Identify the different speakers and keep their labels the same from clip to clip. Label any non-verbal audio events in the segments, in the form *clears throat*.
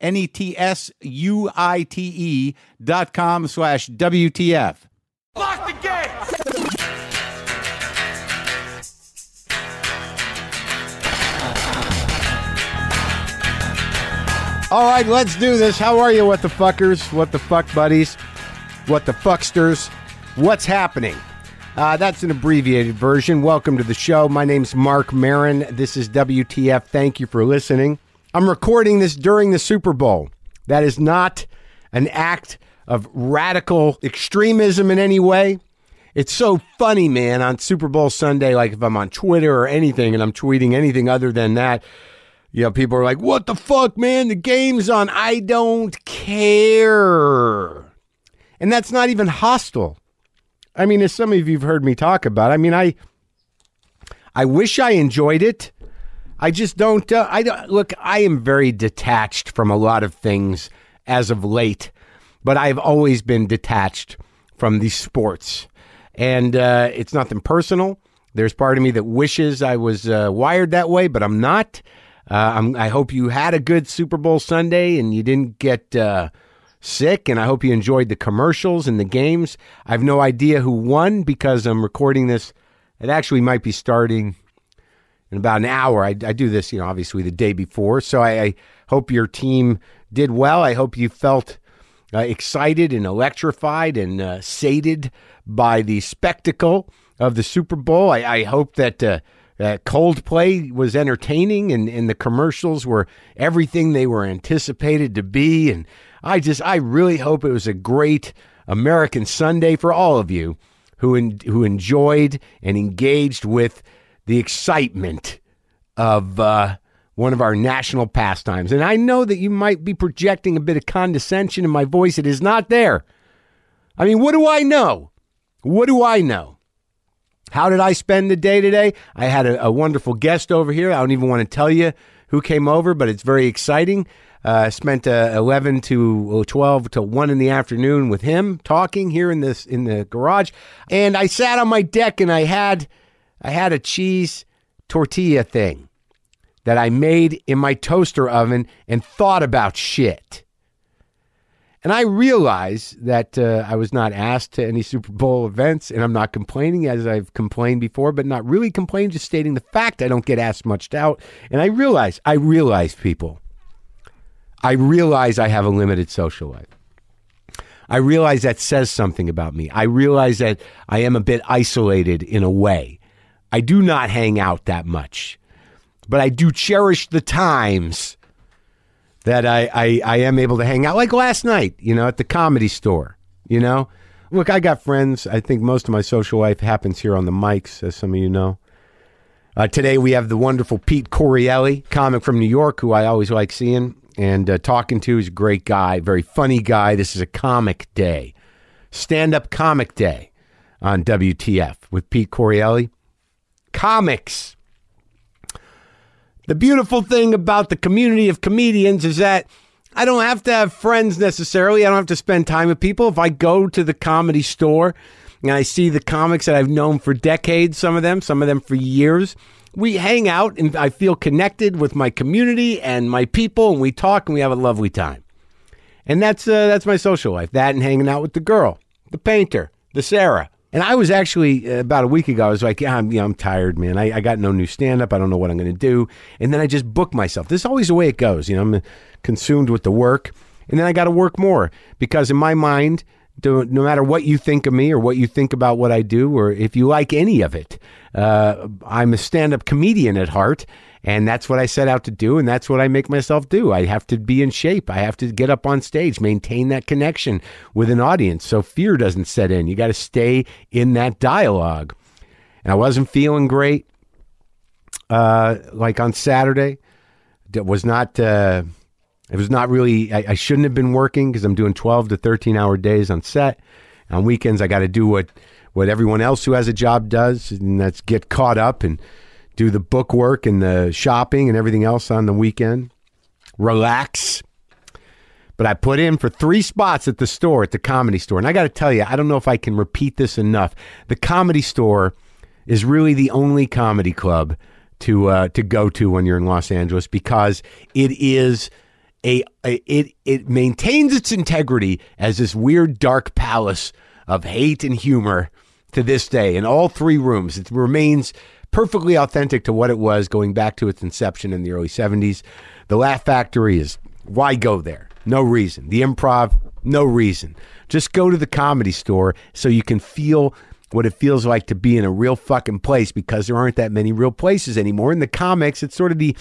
Speaker 1: N E T S U I T E dot com slash WTF.
Speaker 2: Lock the gate!
Speaker 1: All right, let's do this. How are you, what the fuckers? What the fuck buddies? What the fucksters? What's happening? Uh, that's an abbreviated version. Welcome to the show. My name's Marc Maron. This is WTF. Thank you for listening. I'm recording this during the Super Bowl. That is not an act of radical extremism in any way. It's so funny, man, on Super Bowl Sunday, like if I'm on Twitter or anything and I'm tweeting anything other than that, you know, people are like, what the fuck, man? The game's on. I don't care. And that's not even hostile. I mean, as some of you've heard me talk about, I mean, I I wish I enjoyed it. I just don't. Uh, I don't look. I am very detached from a lot of things as of late, but I've always been detached from these sports, and uh, it's nothing personal. There's part of me that wishes I was uh, wired that way, but I'm not. Uh, I'm, I hope you had a good Super Bowl Sunday and you didn't get uh, sick, and I hope you enjoyed the commercials and the games. I have no idea who won because I'm recording this. It actually might be starting in about an hour. I, I do this, you know, obviously the day before. So I, I hope your team did well. I hope you felt uh, excited and electrified and uh, sated by the spectacle of the Super Bowl. I, I hope that. Uh, Coldplay was entertaining, and, and the commercials were everything they were anticipated to be. And I just, I really hope it was a great American Sunday for all of you who who enjoyed and engaged with the excitement of uh, one of our national pastimes. And I know that you might be projecting a bit of condescension in my voice. It is not there. I mean, what do I know? What do I know? How did I spend the day today? I had a, a wonderful guest over here. I don't even want to tell you who came over, but it's very exciting. Uh, spent uh, 11 to 12 to 1 in the afternoon with him talking here in this in the garage and I sat on my deck and I had I had a cheese tortilla thing that I made in my toaster oven and thought about shit. And I realize that uh, I was not asked to any Super Bowl events, and I'm not complaining as I've complained before, but not really complaining, just stating the fact I don't get asked much out. And I realize, I realize, people, I realize I have a limited social life. I realize that says something about me. I realize that I am a bit isolated in a way. I do not hang out that much, but I do cherish the times that I, I, I am able to hang out like last night, you know, at the comedy store, you know. Look, I got friends. I think most of my social life happens here on the mics, as some of you know. Uh, today we have the wonderful Pete Correale, comic from New York, who I always like seeing and uh, talking to. He's a great guy, very funny guy. This is a comic day, stand up comic day on WTF with Pete Correale. Comics. The beautiful thing about the community of comedians is that I don't have to have friends necessarily. I don't have to spend time with people. If I go to the comedy store and I see the comics that I've known for decades, some of them, some of them for years, we hang out and I feel connected with my community and my people and we talk and we have a lovely time. And that's uh, that's my social life. That and hanging out with the girl, the painter, the Sarah. And I was actually uh, about a week ago. I was like, yeah, I'm, you know, I'm tired, man. I, I got no new stand up. I don't know what I'm going to do. And then I just booked myself. This is always the way it goes. You know, I'm consumed with the work, and then I got to work more because in my mind, no matter what you think of me or what you think about what I do, or if you like any of it. Uh, I'm a stand up comedian at heart, and that's what I set out to do, and that's what I make myself do. I have to be in shape. I have to get up on stage, maintain that connection with an audience so fear doesn't set in. You got to stay in that dialogue. And I wasn't feeling great. Uh, like on Saturday, it was not. Uh, it was not really. I, I shouldn't have been working because I'm doing 12 to 13 hour days on set. On weekends, I got to do what what everyone else who has a job does, and that's get caught up and do the book work and the shopping and everything else on the weekend. Relax. But I put in for three spots at the store, at the comedy store. And I got to tell you, I don't know if I can repeat this enough. The comedy store is really the only comedy club to uh, to go to when you're in Los Angeles because it is a, a it it maintains its integrity as this weird dark palace of hate and humor to this day in all three rooms. It remains perfectly authentic to what it was going back to its inception in the early 70s. The Laugh Factory is why go there? No reason. The improv, no reason. Just go to the comedy store so you can feel what it feels like to be in a real fucking place because there aren't that many real places anymore. In the comics, it's sort of the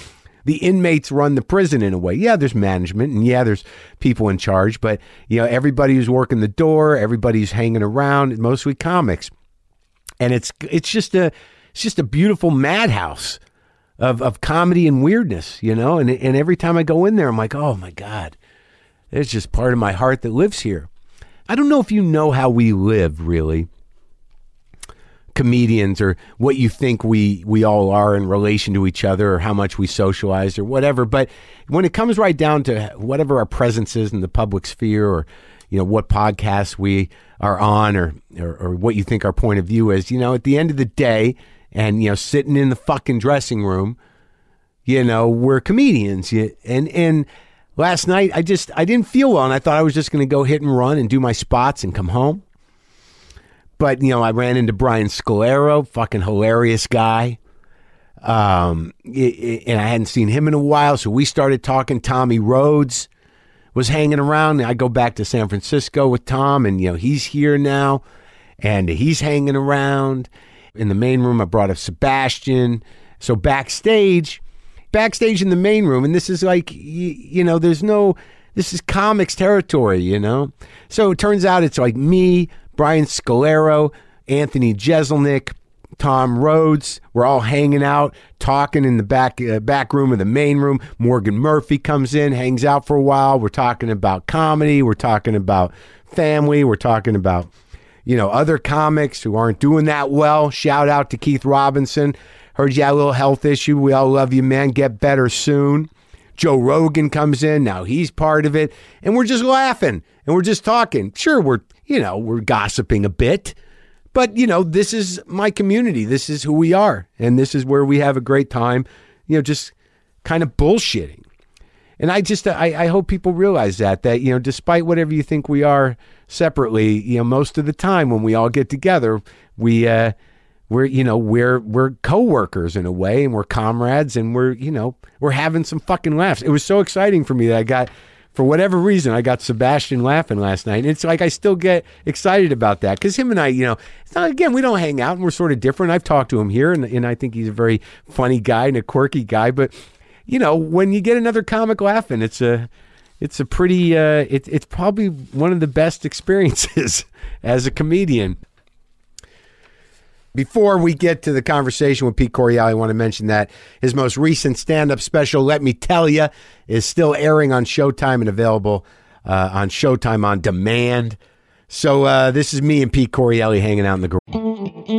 Speaker 1: the inmates run the prison in a way. Yeah, there's management and yeah, there's people in charge, but you know, everybody who's working the door, everybody's hanging around, mostly comics. And it's it's just a it's just a beautiful madhouse of, of comedy and weirdness, you know? And, and every time I go in there, I'm like, oh my God, there's just part of my heart that lives here. I don't know if you know how we live, really, comedians, or what you think we, we all are in relation to each other, or how much we socialize, or whatever. But when it comes right down to whatever our presence is in the public sphere, or you know what podcasts we are on, or, or, or what you think our point of view is, you know, at the end of the day, and you know sitting in the fucking dressing room you know we're comedians and and last night i just i didn't feel well and i thought i was just going to go hit and run and do my spots and come home. But you know i ran into brian scolaro fucking hilarious guy. Um and i hadn't seen him in a while so we started talking. Tommy rhodes was hanging around i go back to san francisco with tom and you know he's here now and he's hanging around in the main room. I brought up Sebastian. So backstage, backstage in the main room, and this is like, you, you know, there's no, this is comics territory, you know? So it turns out it's like me, Brian Scolaro, Anthony Jeselnik, Tom Rhodes. We're all hanging out, talking in the back uh, back room of the main room. Morgan Murphy comes in, hangs out for a while. We're talking about comedy. We're talking about family. We're talking about you know, other comics who aren't doing that well. Shout out to Keith Robinson. Heard you had a little health issue. We all love you, man. Get better soon. Joe Rogan comes in. Now he's part of it. And we're just laughing and we're just talking. Sure, we're, you know, we're gossiping a bit. But, you know, this is my community. This is who we are. And this is where we have a great time, you know, just kind of bullshitting. And I just, I, I hope people realize that, that, you know, despite whatever you think we are, separately, you know, most of the time when we all get together, we uh, we're you know we're we're coworkers in a way, and we're comrades, and we're you know we're having some fucking laughs. It was so exciting for me that I got. For whatever reason, I got Sebastian laughing last night. And it's like I still get excited about that because him and I, you know, not, again, we don't hang out and we're sort of different. I've talked to him here and, and I think he's a very funny guy and a quirky guy. But, you know, when you get another comic laughing, it's a, it's a pretty uh, it, it's probably one of the best *laughs* experiences as a comedian before we get to the conversation with Pete Correale, I want to mention that his most recent stand-up special, "Let Me Tell You," is still airing on Showtime and available uh, on Showtime on demand. So uh, this is me and Pete Correale hanging out in the garage.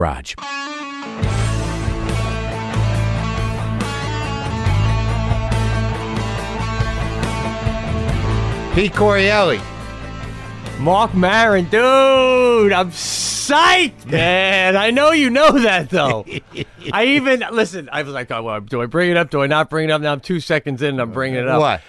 Speaker 3: Raj.
Speaker 1: Pete Correale.
Speaker 4: Marc Maron, dude, I'm psyched, *laughs* man. I know you know that though. *laughs* I even listen. I was like, oh, well, do I bring it up? Do I not bring it up? Now I'm two seconds in, and I'm bringing it up.
Speaker 1: What?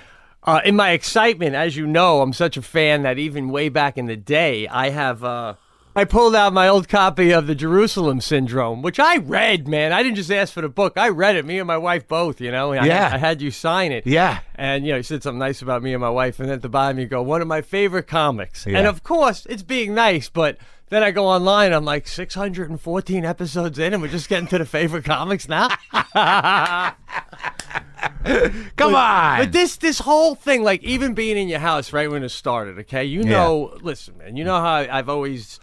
Speaker 4: Uh, in my excitement, as you know, I'm such a fan that even way back in the day, I have. Uh, I pulled out my old copy of the Jerusalem Syndrome, which I read, man. I didn't just ask for the book; I read it. Me and my wife both, you know. I-
Speaker 1: Yeah.
Speaker 4: I, had you sign it.
Speaker 1: Yeah.
Speaker 4: And you know, you said something nice about me and my wife, and then at the bottom you go, one of my favorite comics.
Speaker 1: Yeah.
Speaker 4: And of course, it's being nice, but then I go online, I'm like 614 episodes in, and we're just getting to the favorite comics now. *laughs*
Speaker 3: Come on.
Speaker 4: But this this whole thing, like even being in your house right when it started, okay? You know, listen, man, you know how I've always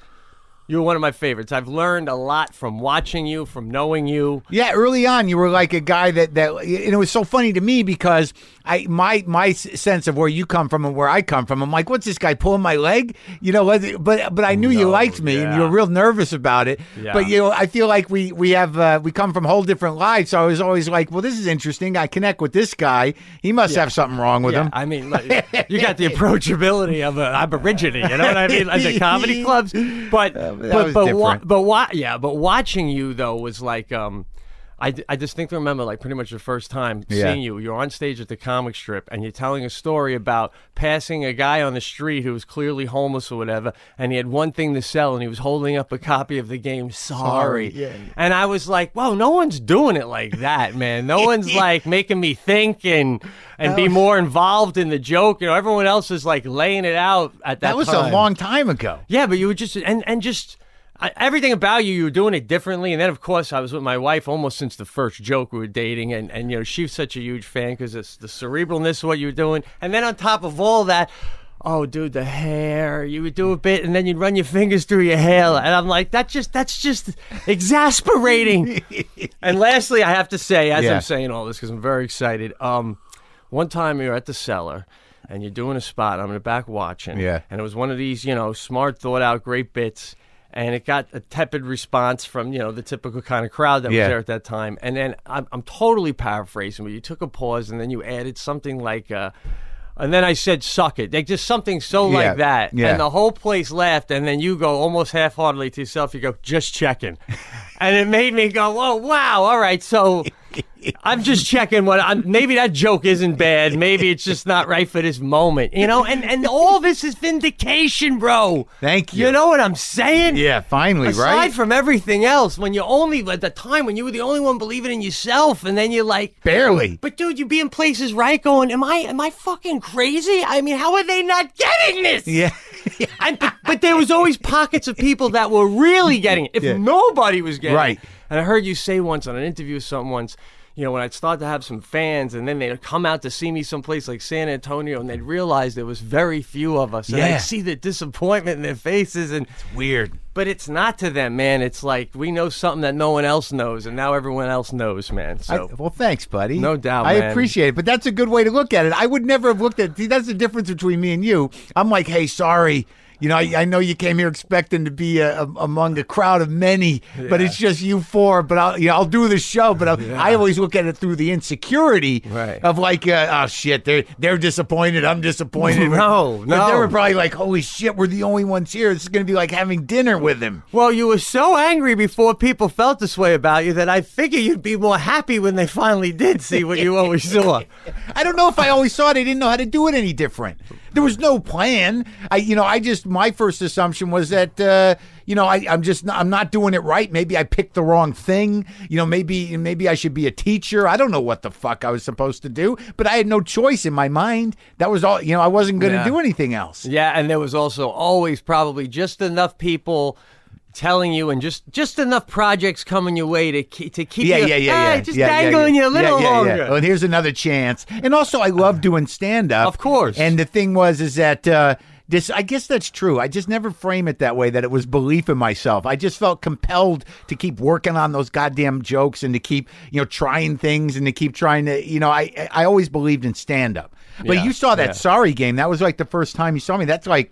Speaker 4: you're one of my favorites. I've learned a lot from watching you, from knowing you.
Speaker 1: Yeah, early on, you were like a guy that that, and it was so funny to me because I my my sense of where you come from and where I come from, I'm like, what's this guy pulling my leg? You know, but but I knew you liked me and you were real nervous about it.
Speaker 4: Yeah.
Speaker 1: But you know, I feel like we we have uh, we come from whole different lives. So I was always like, well, this is interesting. I connect with this guy. He must have something wrong with
Speaker 4: Yeah,
Speaker 1: him.
Speaker 4: I mean, like, you got the *laughs* approachability of an aborigine, you know what I mean? Like the comedy clubs, but but but wa- but wa- yeah, but watching you though was like um. I, I distinctly remember, like, pretty much the first time
Speaker 1: Yeah.
Speaker 4: seeing you. You're on stage at the comic strip, and you're telling a story about passing a guy on the street who was clearly homeless or whatever, and he had one thing to sell, and he was holding up a copy of the game Sorry.
Speaker 1: Yeah.
Speaker 4: And I was like, "Whoa, no one's doing it like that, man. No *laughs* one's like making me think and and be more involved in the joke. You know, everyone else is like laying it out at that.
Speaker 1: that was
Speaker 4: time.
Speaker 1: a long time ago.
Speaker 4: Yeah, but you were just and and just I, everything about you, you were doing it differently. And then, of course, I was with my wife almost since the first joke we were dating, and and you know she's such a huge fan because it's the cerebralness of what you were doing. And then on top of all that. Oh, dude, the hair. You would do a bit, and then you'd run your fingers through your hair, and I'm like, that just that's just exasperating. *laughs* and lastly, I have to say, as
Speaker 1: Yeah.
Speaker 4: I'm saying all this, because I'm very excited. Um, one time you were at the cellar, and you're doing a spot. I'm in the back watching.
Speaker 1: Yeah.
Speaker 4: And it was one of these, you know, smart, thought out, great bits. And it got a tepid response from, you know, the typical kind of crowd that
Speaker 1: Yeah.
Speaker 4: was there at that time. And then I'm, I'm totally paraphrasing, but you took a pause and then you added something like, uh, and then I said, suck it. Like just something so
Speaker 1: Yeah,
Speaker 4: like that.
Speaker 1: yeah.
Speaker 4: And the whole place laughed. And then you go almost half heartedly to yourself, you go, just checking. *laughs* and it made me go, oh, wow. All right. So *laughs* I'm just checking what I'm, maybe that joke isn't bad. Maybe it's just not right for this moment, you know? And, and all this is vindication, bro.
Speaker 1: Thank you.
Speaker 4: You know what I'm saying?
Speaker 1: Yeah, finally,
Speaker 4: Aside
Speaker 1: right?
Speaker 4: from everything else, when you only, at the time when you were the only one believing in yourself, and then you're like,
Speaker 1: Barely.
Speaker 4: but dude, you be in places, right? Going, am I, am I fucking crazy? I mean, how are they not getting this?
Speaker 1: Yeah.
Speaker 4: And, but, but there was always pockets of people that were really getting it. If
Speaker 1: Yeah.
Speaker 4: nobody was getting
Speaker 1: Right.
Speaker 4: it. And I heard you say once on an interview with someone once, you know, when I'd start to have some fans and then they'd come out to see me someplace like San Antonio and they'd realize there was very few of us. And
Speaker 1: Yeah.
Speaker 4: I'd see the disappointment in their faces and it's
Speaker 1: Weird.
Speaker 4: but it's not to them, man. It's like we know something that no one else knows and now everyone else knows, man.
Speaker 1: I-
Speaker 4: So
Speaker 1: well, thanks, buddy.
Speaker 4: No doubt,
Speaker 1: I
Speaker 4: man.
Speaker 1: appreciate it, but that's a good way to look at it. I would never have looked at. See, that's the difference between me and you. I'm like, hey, sorry. You know, I, I know you came here expecting to be a, a- among a crowd of many, but it's just you four. But I'll, you know, I'll do the show. But I'll, I always look at it through the insecurity
Speaker 4: Right.
Speaker 1: of like, uh, oh shit, they're they're disappointed. I'm disappointed. *laughs*
Speaker 4: No,
Speaker 1: But they were probably like, holy shit, we're the only ones here. This is going to be like having dinner with him.
Speaker 4: Well, you were so angry before people felt this way about you that I figure you'd be more happy when they finally did see what you always saw. *laughs*
Speaker 1: I don't know if I always saw it. I didn't know how to do it any different. There was no plan. I, you know, I just my first assumption was that, uh, you know, I, I'm just not, I'm not doing it right. Maybe I picked the wrong thing. You know, maybe maybe I should be a teacher. I don't know what the fuck I was supposed to do, but I had no choice in my mind. That was all. You know, I wasn't going to
Speaker 4: Yeah.
Speaker 1: do anything else.
Speaker 4: Yeah, and there was also always probably just enough people telling you and just just enough projects coming your way to keep to keep
Speaker 1: Yeah,
Speaker 4: you
Speaker 1: yeah, yeah,
Speaker 4: ah,
Speaker 1: yeah.
Speaker 4: just
Speaker 1: yeah, yeah,
Speaker 4: dangling
Speaker 1: yeah.
Speaker 4: you a little
Speaker 1: yeah, yeah,
Speaker 4: longer.
Speaker 1: Yeah. Well, here's another chance. And also, I love *sighs* doing stand up.
Speaker 4: Of course.
Speaker 1: And the thing was, is that. Uh, this, I guess that's true. I just never frame it that way. That it was belief in myself. I just felt compelled to keep working on those goddamn jokes and to keep, you know, trying things and to keep trying to, you know. I I always believed in stand up. But
Speaker 4: Yeah,
Speaker 1: you saw that
Speaker 4: yeah.
Speaker 1: sorry game. That was like the first time you saw me. That's like,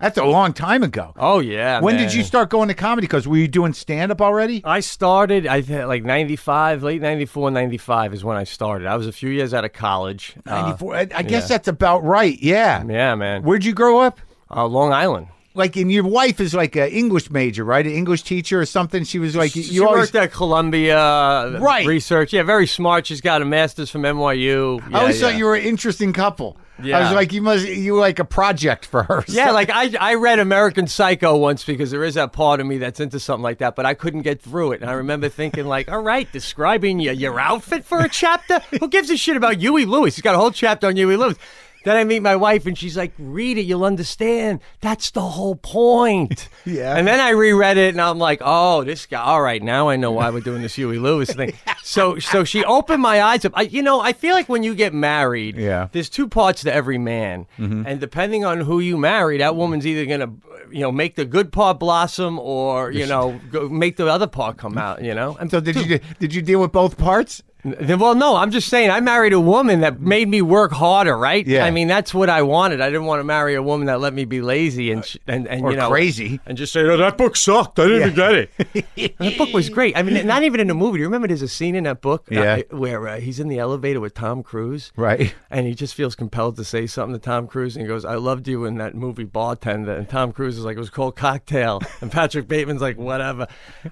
Speaker 1: that's a long time ago.
Speaker 4: Oh yeah.
Speaker 1: when
Speaker 4: man.
Speaker 1: did you start going to comedy? Because were you doing stand up already?
Speaker 4: I started, I think, like 95, late 94, 95 is when I started. I was a few years out of college. Uh,
Speaker 1: 94. I, I guess
Speaker 4: yeah.
Speaker 1: that's about right. Yeah.
Speaker 4: yeah, man.
Speaker 1: Where'd you grow up?
Speaker 4: Uh, Long Island.
Speaker 1: Like, and your wife is like an English major, right? An English teacher or something. She was like, you
Speaker 4: she
Speaker 1: always.
Speaker 4: worked at Columbia uh,
Speaker 1: Right.
Speaker 4: Research. Yeah, very smart. She's got a master's from NYU.
Speaker 1: I always
Speaker 4: yeah,
Speaker 1: thought you were an interesting couple. I was like, you must, you like a project for her. *laughs*
Speaker 4: Yeah, like I, I read American Psycho once because there is that part of me that's into something like that, but I couldn't get through it. And I remember thinking, like, all right, describing your, your outfit for a chapter? Who gives a shit about Huey Lewis? He's got a whole chapter on Huey Lewis. Then I meet my wife and she's like, read it, you'll understand. That's the whole point. *laughs*
Speaker 1: Yeah.
Speaker 4: And then I reread it and I'm like, oh, this guy, all right, now I know why we're doing this Huey Lewis thing. *laughs* So so she opened my eyes up. I, you know, I feel like when you get married,
Speaker 1: Yeah. Mm-hmm.
Speaker 4: there's two parts to every man. And depending on who you marry, that woman's either going to, you know, make the good part blossom or, you know, go, make the other part come out, you know? And
Speaker 1: So did you did you deal with both parts?
Speaker 4: Well, no, I'm just saying I married a woman that made me work harder, right?
Speaker 1: Yeah.
Speaker 4: I mean, that's what I wanted. I didn't want to marry a woman that let me be lazy and sh- and, and
Speaker 1: Or
Speaker 4: you know
Speaker 1: crazy.
Speaker 4: and just say, "Oh, that book sucked. I didn't even get it." *laughs* that book was great. I mean, not even in the movie. Do you remember there's a scene in that book uh,
Speaker 1: Yeah.
Speaker 4: where uh, he's in the elevator with Tom Cruise,
Speaker 1: Right.
Speaker 4: and he just feels compelled to say something to Tom Cruise, and he goes, "I loved you in that movie Bartender," and Tom Cruise is like, "It was called Cocktail," and Patrick Bateman's like, "Whatever,"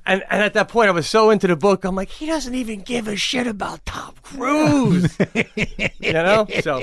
Speaker 4: and and at that point, I was so into the book, I'm like, he doesn't even give a shit about Tom Cruise, *laughs* you know? So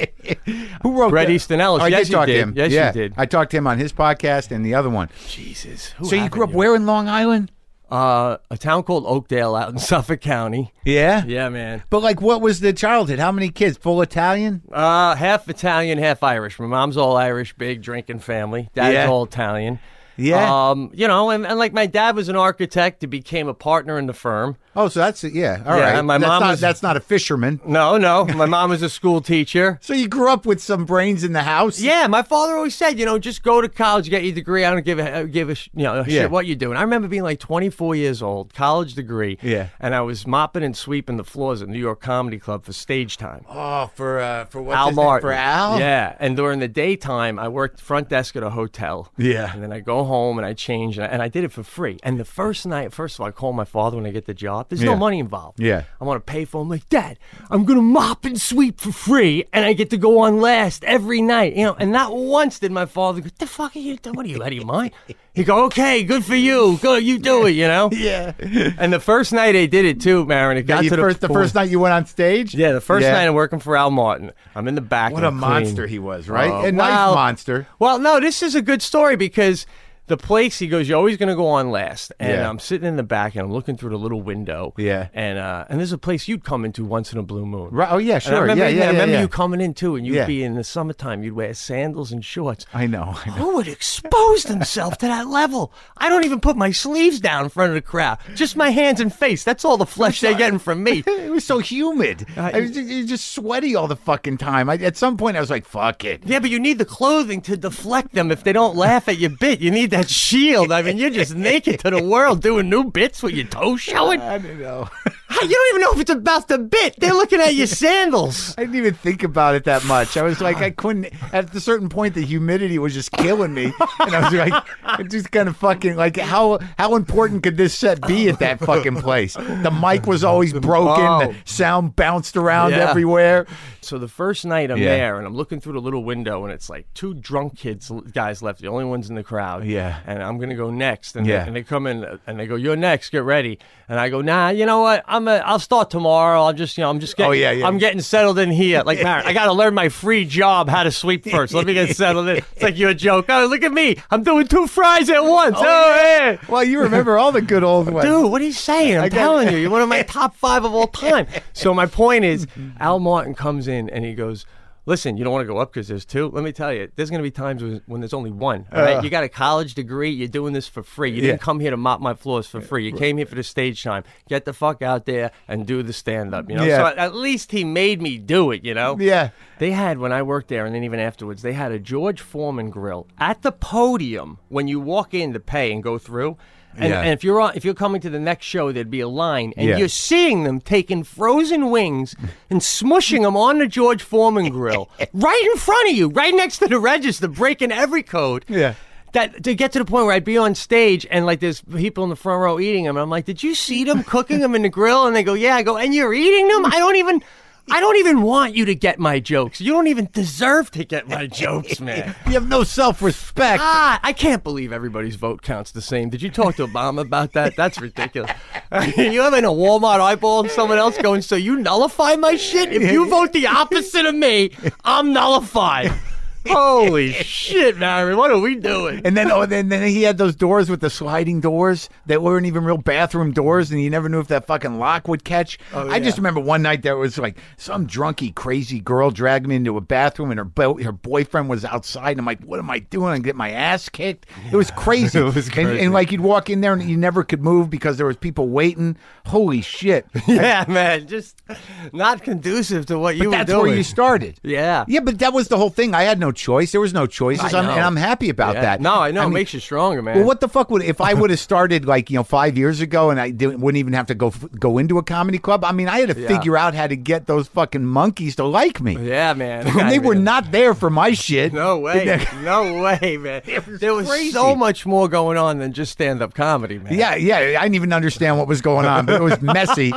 Speaker 1: Who wrote
Speaker 4: Bret
Speaker 1: that?
Speaker 4: Easton Ellis.
Speaker 1: Oh, I
Speaker 4: Yes,
Speaker 1: did
Speaker 4: you
Speaker 1: talk to
Speaker 4: did.
Speaker 1: him.
Speaker 4: Yes, you did.
Speaker 1: I talked to him on his podcast and the other one.
Speaker 4: Jesus,
Speaker 1: So you grew up where in Long Island?
Speaker 4: Uh, a town called Oakdale out in *laughs* Suffolk County.
Speaker 1: Yeah.
Speaker 4: Yeah, man.
Speaker 1: But like, what was the childhood? How many kids? Full Italian?
Speaker 4: Uh, half Italian, half Irish. My mom's all Irish, big drinking family. Dad's
Speaker 1: Yeah.
Speaker 4: all Italian.
Speaker 1: Yeah.
Speaker 4: Um, you know, and, and like my dad was an architect, he became a partner in the firm.
Speaker 1: Oh, so that's it. yeah. All right.
Speaker 4: Yeah, my
Speaker 1: that's
Speaker 4: mom
Speaker 1: not,
Speaker 4: was-
Speaker 1: That's not a fisherman.
Speaker 4: No, no, my mom was a school teacher. *laughs*
Speaker 1: So you grew up with some brains in the house.
Speaker 4: Yeah, my father always said, you know, just go to college, get your degree. I don't give a give a sh- you know a
Speaker 1: Yeah.
Speaker 4: shit what you're doing. I remember being like 24 years old, college degree.
Speaker 1: Yeah.
Speaker 4: and I was mopping and sweeping the floors at New York Comedy Club for stage time.
Speaker 1: Oh, for uh, for what's
Speaker 4: Al
Speaker 1: his name?
Speaker 4: Martin.
Speaker 1: For Al.
Speaker 4: Yeah. And during the daytime, I worked front desk at a hotel.
Speaker 1: Yeah.
Speaker 4: And then I go home and I change, and I, and I did it for free. And the first night, first of all, I call my father when I get the job. There's
Speaker 1: Yeah.
Speaker 4: no money involved.
Speaker 1: Yeah.
Speaker 4: I want to pay for. it. I'm like, Dad, I'm gonna mop and sweep for free, and I get to go on last every night. You know, and not once did my father go, "The fuck are you doing? What are you out of your mind?" He go, "Okay, good for you. Good, you do it." You know. *laughs*
Speaker 1: Yeah.
Speaker 4: And the first night I did it too, Maron. It got
Speaker 1: You
Speaker 4: to the
Speaker 1: first, the first night you went on stage.
Speaker 4: Yeah, the first
Speaker 1: Yeah.
Speaker 4: night I'm working for Al Martin. I'm in the back.
Speaker 1: What a
Speaker 4: clean.
Speaker 1: monster he was, right?
Speaker 4: Oh,
Speaker 1: a
Speaker 4: well-
Speaker 1: monster.
Speaker 4: Well, no, this is a good story because the place he goes, you're always going to go on last, and
Speaker 1: Yeah.
Speaker 4: I'm sitting in the back and I'm looking through the little window.
Speaker 1: Yeah.
Speaker 4: and uh, and there's a place you'd come into once in a blue moon.
Speaker 1: Right. Oh yeah, sure.
Speaker 4: I remember,
Speaker 1: yeah, yeah,
Speaker 4: I remember
Speaker 1: yeah,
Speaker 4: you coming in too, and you'd
Speaker 1: Yeah.
Speaker 4: be in the summertime. You'd wear sandals and shorts.
Speaker 1: I know. I know.
Speaker 4: Who would expose themselves to that level? I don't even put my sleeves down in front of the crowd. Just my hands and face. That's all the flesh they're getting from me. *laughs*
Speaker 1: It was so humid. I was just, it was just sweaty all the fucking time. I, at some point, I was like, "Fuck it."
Speaker 4: Yeah, but you need the clothing to deflect them if they don't laugh at your bit. You need that shield. I mean, you're just naked to the world doing new bits with your toes showing.
Speaker 1: I don't know. *laughs*
Speaker 4: You don't even know if it's about the bit. They're looking at your sandals.
Speaker 1: I didn't even think about it that much. I was like, I couldn't. At a certain point, the humidity was just killing me, and I was like, it just kind of fucking like how how important could this set be at that fucking place? The mic was always broken.
Speaker 4: Oh.
Speaker 1: The sound bounced around
Speaker 4: Yeah.
Speaker 1: everywhere.
Speaker 4: So the first night I'm
Speaker 1: Yeah.
Speaker 4: there and I'm looking through the little window and it's like two drunk kids guys left, the only ones in the crowd.
Speaker 1: Yeah.
Speaker 4: And I'm gonna go next. And
Speaker 1: Yeah.
Speaker 4: they, and they come in and they go, "You're next. Get ready." And I go, "Nah, you know what? I'm a, I'll start tomorrow. I'll just, you know, I'm just oh, getting,
Speaker 1: Oh, yeah, yeah.
Speaker 4: I'm getting settled in here. Like, *laughs* Maron, I got to learn my free job how to sweep first. Let me get settled in. It's like you're a joke. Oh, look at me. I'm doing two fries at once. Oh, oh yeah.
Speaker 1: Well, you remember all the good old ones.
Speaker 4: Dude, what are you saying? I'm telling you, you're one of my *laughs* top five of all time. So my point is, Al Martin comes in and he goes, "Listen, you don't want to go up because there's two. Let me tell you, there's going to be times when, when there's only one. All right, uh. you got a college degree. You're doing this for free. You didn't come here to mop my floors for free. You came here for the stage time. Get the fuck out there and do the stand up. You know.
Speaker 1: Yeah.
Speaker 4: So at, at least he made me do it. You know.
Speaker 1: Yeah.
Speaker 4: They had when I worked there, and then even afterwards, they had a George Foreman grill at the podium when you walk in to pay and go through. And,
Speaker 1: Yeah.
Speaker 4: and if you're on, if you're coming to the next show, there'd be a line, and
Speaker 1: Yeah.
Speaker 4: you're seeing them taking frozen wings *laughs* and smushing them on the George Foreman grill *laughs* right in front of you, right next to the register, breaking every code.
Speaker 1: Yeah.
Speaker 4: That to get to the point where I'd be on stage and like there's people in the front row eating them. I'm like, did you see them cooking them in the grill? And they go, yeah. I go, and you're eating them? I don't even. I don't even want you to get my jokes. You don't even deserve to get my *laughs* jokes, man.
Speaker 1: You have no self respect.
Speaker 4: Ah, I can't believe everybody's vote counts the same. Did you talk to Obama about that? That's ridiculous. *laughs* you having a Walmart eyeball and someone else going, so you nullify my shit? If you *laughs* vote the opposite of me, I'm nullified. Holy *laughs* shit, Mary, what are we doing?
Speaker 1: And then, oh, then, then he had those doors with the sliding doors that weren't even real bathroom doors, and you never knew if that fucking lock would catch. Oh, I just remember one night there was like some drunky, crazy girl dragged me into a bathroom, and her bo- her boyfriend was outside. And I'm like, "What am I doing? I get my ass kicked." It was crazy. *laughs*
Speaker 2: It was
Speaker 1: And-
Speaker 2: crazy.
Speaker 1: And, like you'd walk in there and you never could move because there was people waiting. Holy shit! *laughs*
Speaker 4: Yeah, man, just not conducive to what you
Speaker 1: But that's
Speaker 4: doing.
Speaker 1: where you started.
Speaker 4: Yeah.
Speaker 1: Yeah, but that was the whole thing. I had no choice. There was no choices,
Speaker 4: I
Speaker 1: I'm, and I'm happy about
Speaker 4: Yeah.
Speaker 1: that.
Speaker 4: No, I know. it
Speaker 1: mean,
Speaker 4: makes you stronger, man.
Speaker 1: Well, what the fuck would if I *laughs* would have started like you know five years ago and I didn't, wouldn't even have to go go into a comedy club? I mean, I had to
Speaker 4: Yeah.
Speaker 1: figure out how to get those fucking monkeys to like me,
Speaker 4: Yeah, man. *laughs*
Speaker 1: and they were not there for my shit.
Speaker 4: No *laughs* way. no way, man.
Speaker 1: was
Speaker 4: there was
Speaker 1: crazy.
Speaker 4: so much more going on than just stand up comedy, man.
Speaker 1: Yeah, yeah. I didn't even understand what was going on, but it was messy.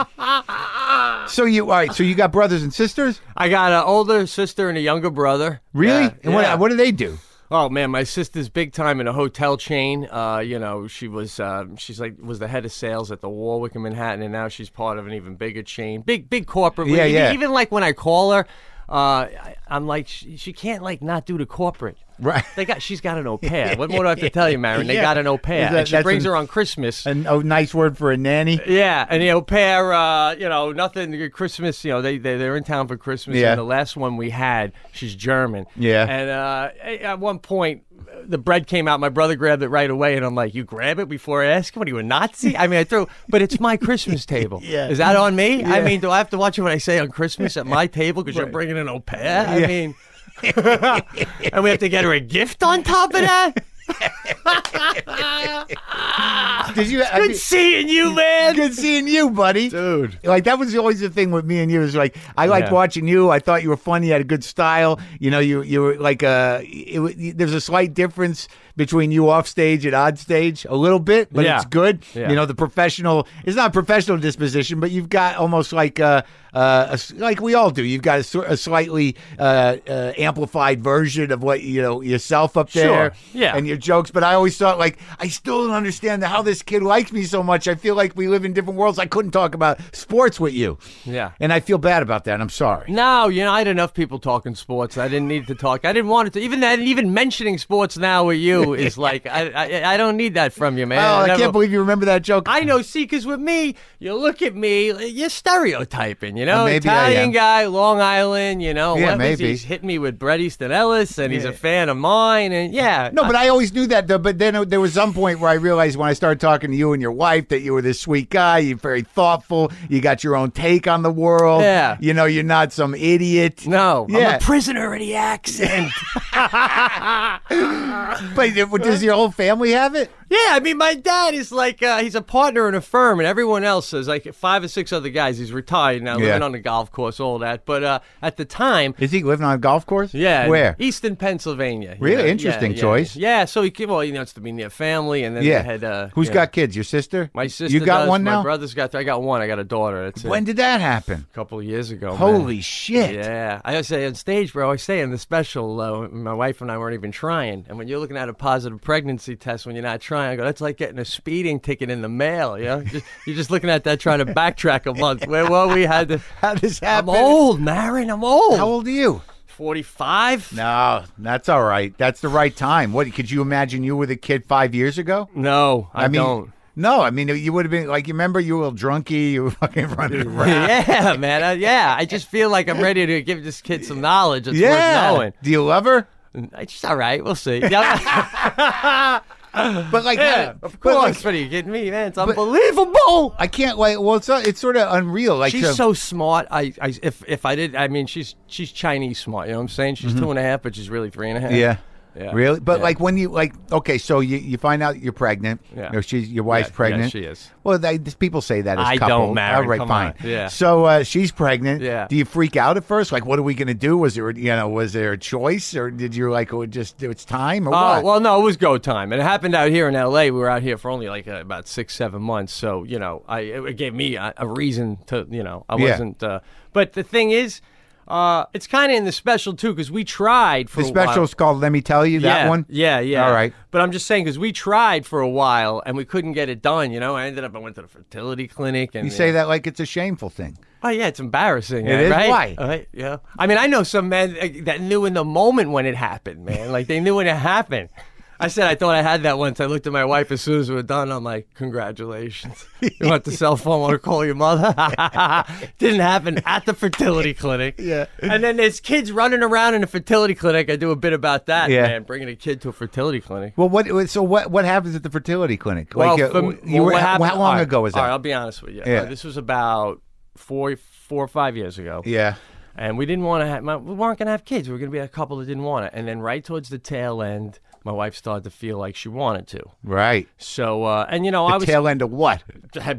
Speaker 1: So you all right? So you got brothers and sisters?
Speaker 4: I got an older sister and a younger brother.
Speaker 1: Really?
Speaker 4: Yeah,
Speaker 1: and what
Speaker 4: yeah.
Speaker 1: what do they do?
Speaker 4: Oh man, my sister's big time in a hotel chain. Uh, you know, she was uh, she's like was the head of sales at the Warwick in Manhattan, and now she's part of an even bigger chain, big big corporate.
Speaker 1: Yeah,
Speaker 4: even,
Speaker 1: yeah.
Speaker 4: Even like when I call her, uh, I, I'm like she, she can't like not do the corporate.
Speaker 1: Right.
Speaker 4: They got she's got an au *laughs* pair. What more do I have to tell you, Maron? They
Speaker 1: Yeah.
Speaker 4: got an au pair,
Speaker 1: that-
Speaker 4: she brings
Speaker 1: an-
Speaker 4: her on Christmas.
Speaker 1: A oh, nice word for a nanny.
Speaker 4: Yeah, and the au pair, uh, you know, nothing. Christmas, you know, they they they're in town for Christmas.
Speaker 1: Yeah.
Speaker 4: And the last one we had, she's German.
Speaker 1: Yeah.
Speaker 4: And uh, at one point, the bread came out. My brother grabbed it right away, and I'm like, "You grab it before I ask? What are you a Nazi?" I mean, I threw, but it's my Christmas *laughs* table.
Speaker 1: Yeah.
Speaker 4: Is that on me? I mean, do I have to watch what I say on Christmas at my *laughs* table because you're bringing an au pair? I mean. *laughs* and we have to get her a gift on top of that. *laughs*
Speaker 1: Did you? I
Speaker 4: Good
Speaker 1: mean-
Speaker 4: seeing you, man.
Speaker 1: Good seeing you, buddy.
Speaker 4: Dude.
Speaker 1: Like that was always the thing with me and you. Is like I liked
Speaker 4: Yeah.
Speaker 1: watching you. I thought you were funny. You had a good style. You know, you you were like uh It, wa- there's a slight difference between you off stage and on stage, a little bit, but
Speaker 4: Yeah.
Speaker 1: it's good.
Speaker 4: Yeah.
Speaker 1: You know, the professional. It's not a professional disposition, but you've got almost like uh, uh a s like we all do. You've got a, a slightly uh, uh, amplified version of what you know yourself up there.
Speaker 4: Sure. Yeah.
Speaker 1: And your jokes, but I always thought like I still don't understand how this kid likes me so much. I feel like we live in different worlds. I couldn't talk about sports with you.
Speaker 4: Yeah.
Speaker 1: And I feel bad about that. I'm sorry.
Speaker 4: No, you know, I had enough people talking sports. I didn't need to talk. I didn't want it to. Even that, even mentioning sports now with you is like, I, I, I don't need that from you, man.
Speaker 1: Oh, I
Speaker 4: never-
Speaker 1: can't believe you remember that joke.
Speaker 4: I know. See, because with me, you look at me, you're stereotyping. You know,
Speaker 1: Uh, maybe
Speaker 4: Italian guy, Long Island. You know,
Speaker 1: Yeah,
Speaker 4: what was he?
Speaker 1: maybe.
Speaker 4: He's hitting me with Bret Easton Ellis, and he's a fan of mine. And yeah,
Speaker 1: no, but I always knew that though. But then uh, there was some point where I realized when I started talking to you and your wife that you were this sweet guy. You're very thoughtful. You got your own take on the world.
Speaker 4: Yeah.
Speaker 1: You know, you're not some idiot.
Speaker 4: no, I'm
Speaker 1: Yeah.
Speaker 4: a prisoner of the accent. *laughs*
Speaker 1: But uh, does your whole family have it?
Speaker 4: Yeah, I mean, my dad is like uh, he's a partner in a firm, and everyone else is like five or six other guys. He's retired now,
Speaker 1: Yeah.
Speaker 4: living on a golf course, all that. But uh, at the time,
Speaker 1: Is he living on a golf course?
Speaker 4: yeah,
Speaker 1: Where?
Speaker 4: Easton, Pennsylvania.
Speaker 1: Really?
Speaker 4: know,
Speaker 1: Interesting
Speaker 4: yeah,
Speaker 1: choice.
Speaker 4: Yeah. yeah, so he came- well, you know, it's to be near family, and then
Speaker 1: Yeah.
Speaker 4: they had uh,
Speaker 1: Who's got kids? Your sister?
Speaker 4: my sister?
Speaker 1: You got
Speaker 4: does,
Speaker 1: one
Speaker 4: my
Speaker 1: now?
Speaker 4: brother's got. I got one. I got a daughter. That's it.
Speaker 1: When did that happen?
Speaker 4: a couple of years ago. man.
Speaker 1: Holy shit.
Speaker 4: Yeah, I say on stage, bro. I say in the special, uh, my wife and I weren't even trying. And when you're looking at a positive pregnancy test when you're not trying. I go, that's like getting a speeding ticket in the mail. You know, just, you're just looking at that trying to backtrack a month. Where were we? Had to.
Speaker 1: How
Speaker 4: I'm
Speaker 1: happen?
Speaker 4: old, Maron. I'm old.
Speaker 1: How old are you?
Speaker 4: 45?
Speaker 1: No, that's all right. That's the right time. What could you imagine you were the kid five years ago?
Speaker 4: No, I,
Speaker 1: mean,
Speaker 4: don't.
Speaker 1: No, I mean you would have been like you remember you were a little drunky, you were *laughs* fucking running *laughs* around.
Speaker 4: yeah, man. I, yeah, I just feel like I'm ready to give this kid some knowledge. It's worth
Speaker 1: Yeah.
Speaker 4: knowing.
Speaker 1: Do you love her?
Speaker 4: It's all right. We'll see. *laughs* Yeah,
Speaker 1: But like,
Speaker 4: yeah, of course.
Speaker 1: like,
Speaker 4: What are you kidding me, man? It's unbelievable.
Speaker 1: I can't like. Well, it's it's sort of unreal. Like
Speaker 4: She's
Speaker 1: so-
Speaker 4: so smart. I, I, if if I did, I mean, she's she's Chinese smart. You know what I'm saying? She's two and a half, but she's really three and a half.
Speaker 1: Mm-hmm. Yeah.
Speaker 4: Yeah.
Speaker 1: Really? But
Speaker 4: Yeah.
Speaker 1: like when you like okay, so you, you find out you're pregnant.
Speaker 4: Yeah.
Speaker 1: Or she's your wife's
Speaker 4: Yeah, yeah,
Speaker 1: pregnant.
Speaker 4: she is.
Speaker 1: Well, they, people say that as
Speaker 4: I
Speaker 1: couple.
Speaker 4: don't, Maron,
Speaker 1: All right,
Speaker 4: come
Speaker 1: fine.
Speaker 4: on. Yeah.
Speaker 1: So uh, she's pregnant.
Speaker 4: Yeah.
Speaker 1: Do you freak out at first? Like, what are we going to do? Was there, you know, was there a choice, or did you like, oh, just it's time, or
Speaker 4: Oh
Speaker 1: what?
Speaker 4: well, no, it was go time, and it happened out here in L.A. We were out here for only like uh, about six, seven months, so you know, I it gave me a, a reason to, you know, I wasn't. Uh, but the thing is, uh, it's kind of in the special too because we tried for
Speaker 1: the
Speaker 4: a while.
Speaker 1: special is called "Let Me Tell You." That
Speaker 4: yeah,
Speaker 1: one.
Speaker 4: Yeah, yeah.
Speaker 1: All right.
Speaker 4: But I'm just saying because we tried for a while and we couldn't get it done. You know, I ended up I went to the fertility clinic and
Speaker 1: You say that like it's a shameful thing.
Speaker 4: Oh yeah, it's embarrassing.
Speaker 1: It
Speaker 4: uh,
Speaker 1: is? Why?
Speaker 4: Right, yeah. I mean, I know some men uh, that knew in the moment when it happened, man. Like they knew when it happened. I said I thought I had that once. I looked at my wife as soon as we were done. I'm like, congratulations. You want the cell phone? Want to call your mother? *laughs* Didn't happen at the fertility clinic.
Speaker 1: Yeah.
Speaker 4: And then there's kids running around in a fertility clinic. I do a bit about that,
Speaker 1: Yeah.
Speaker 4: man. Bringing a kid to a fertility clinic.
Speaker 1: Well, what? So what? What happens at the fertility clinic?
Speaker 4: Well,
Speaker 1: like, uh,
Speaker 4: from-
Speaker 1: you were,
Speaker 4: what happened-
Speaker 1: how long
Speaker 4: right,
Speaker 1: ago was that?
Speaker 4: All right, I'll be honest with you.
Speaker 1: Yeah.
Speaker 4: Uh, this was about four, four or five years ago.
Speaker 1: yeah.
Speaker 4: and we didn't want to have. We weren't going to have kids. We were going to be a couple that didn't want it. And then right towards the tail end, my wife started to feel like she wanted to.
Speaker 1: Right.
Speaker 4: So, uh, and you know,
Speaker 1: The
Speaker 4: I was
Speaker 1: tail end of what?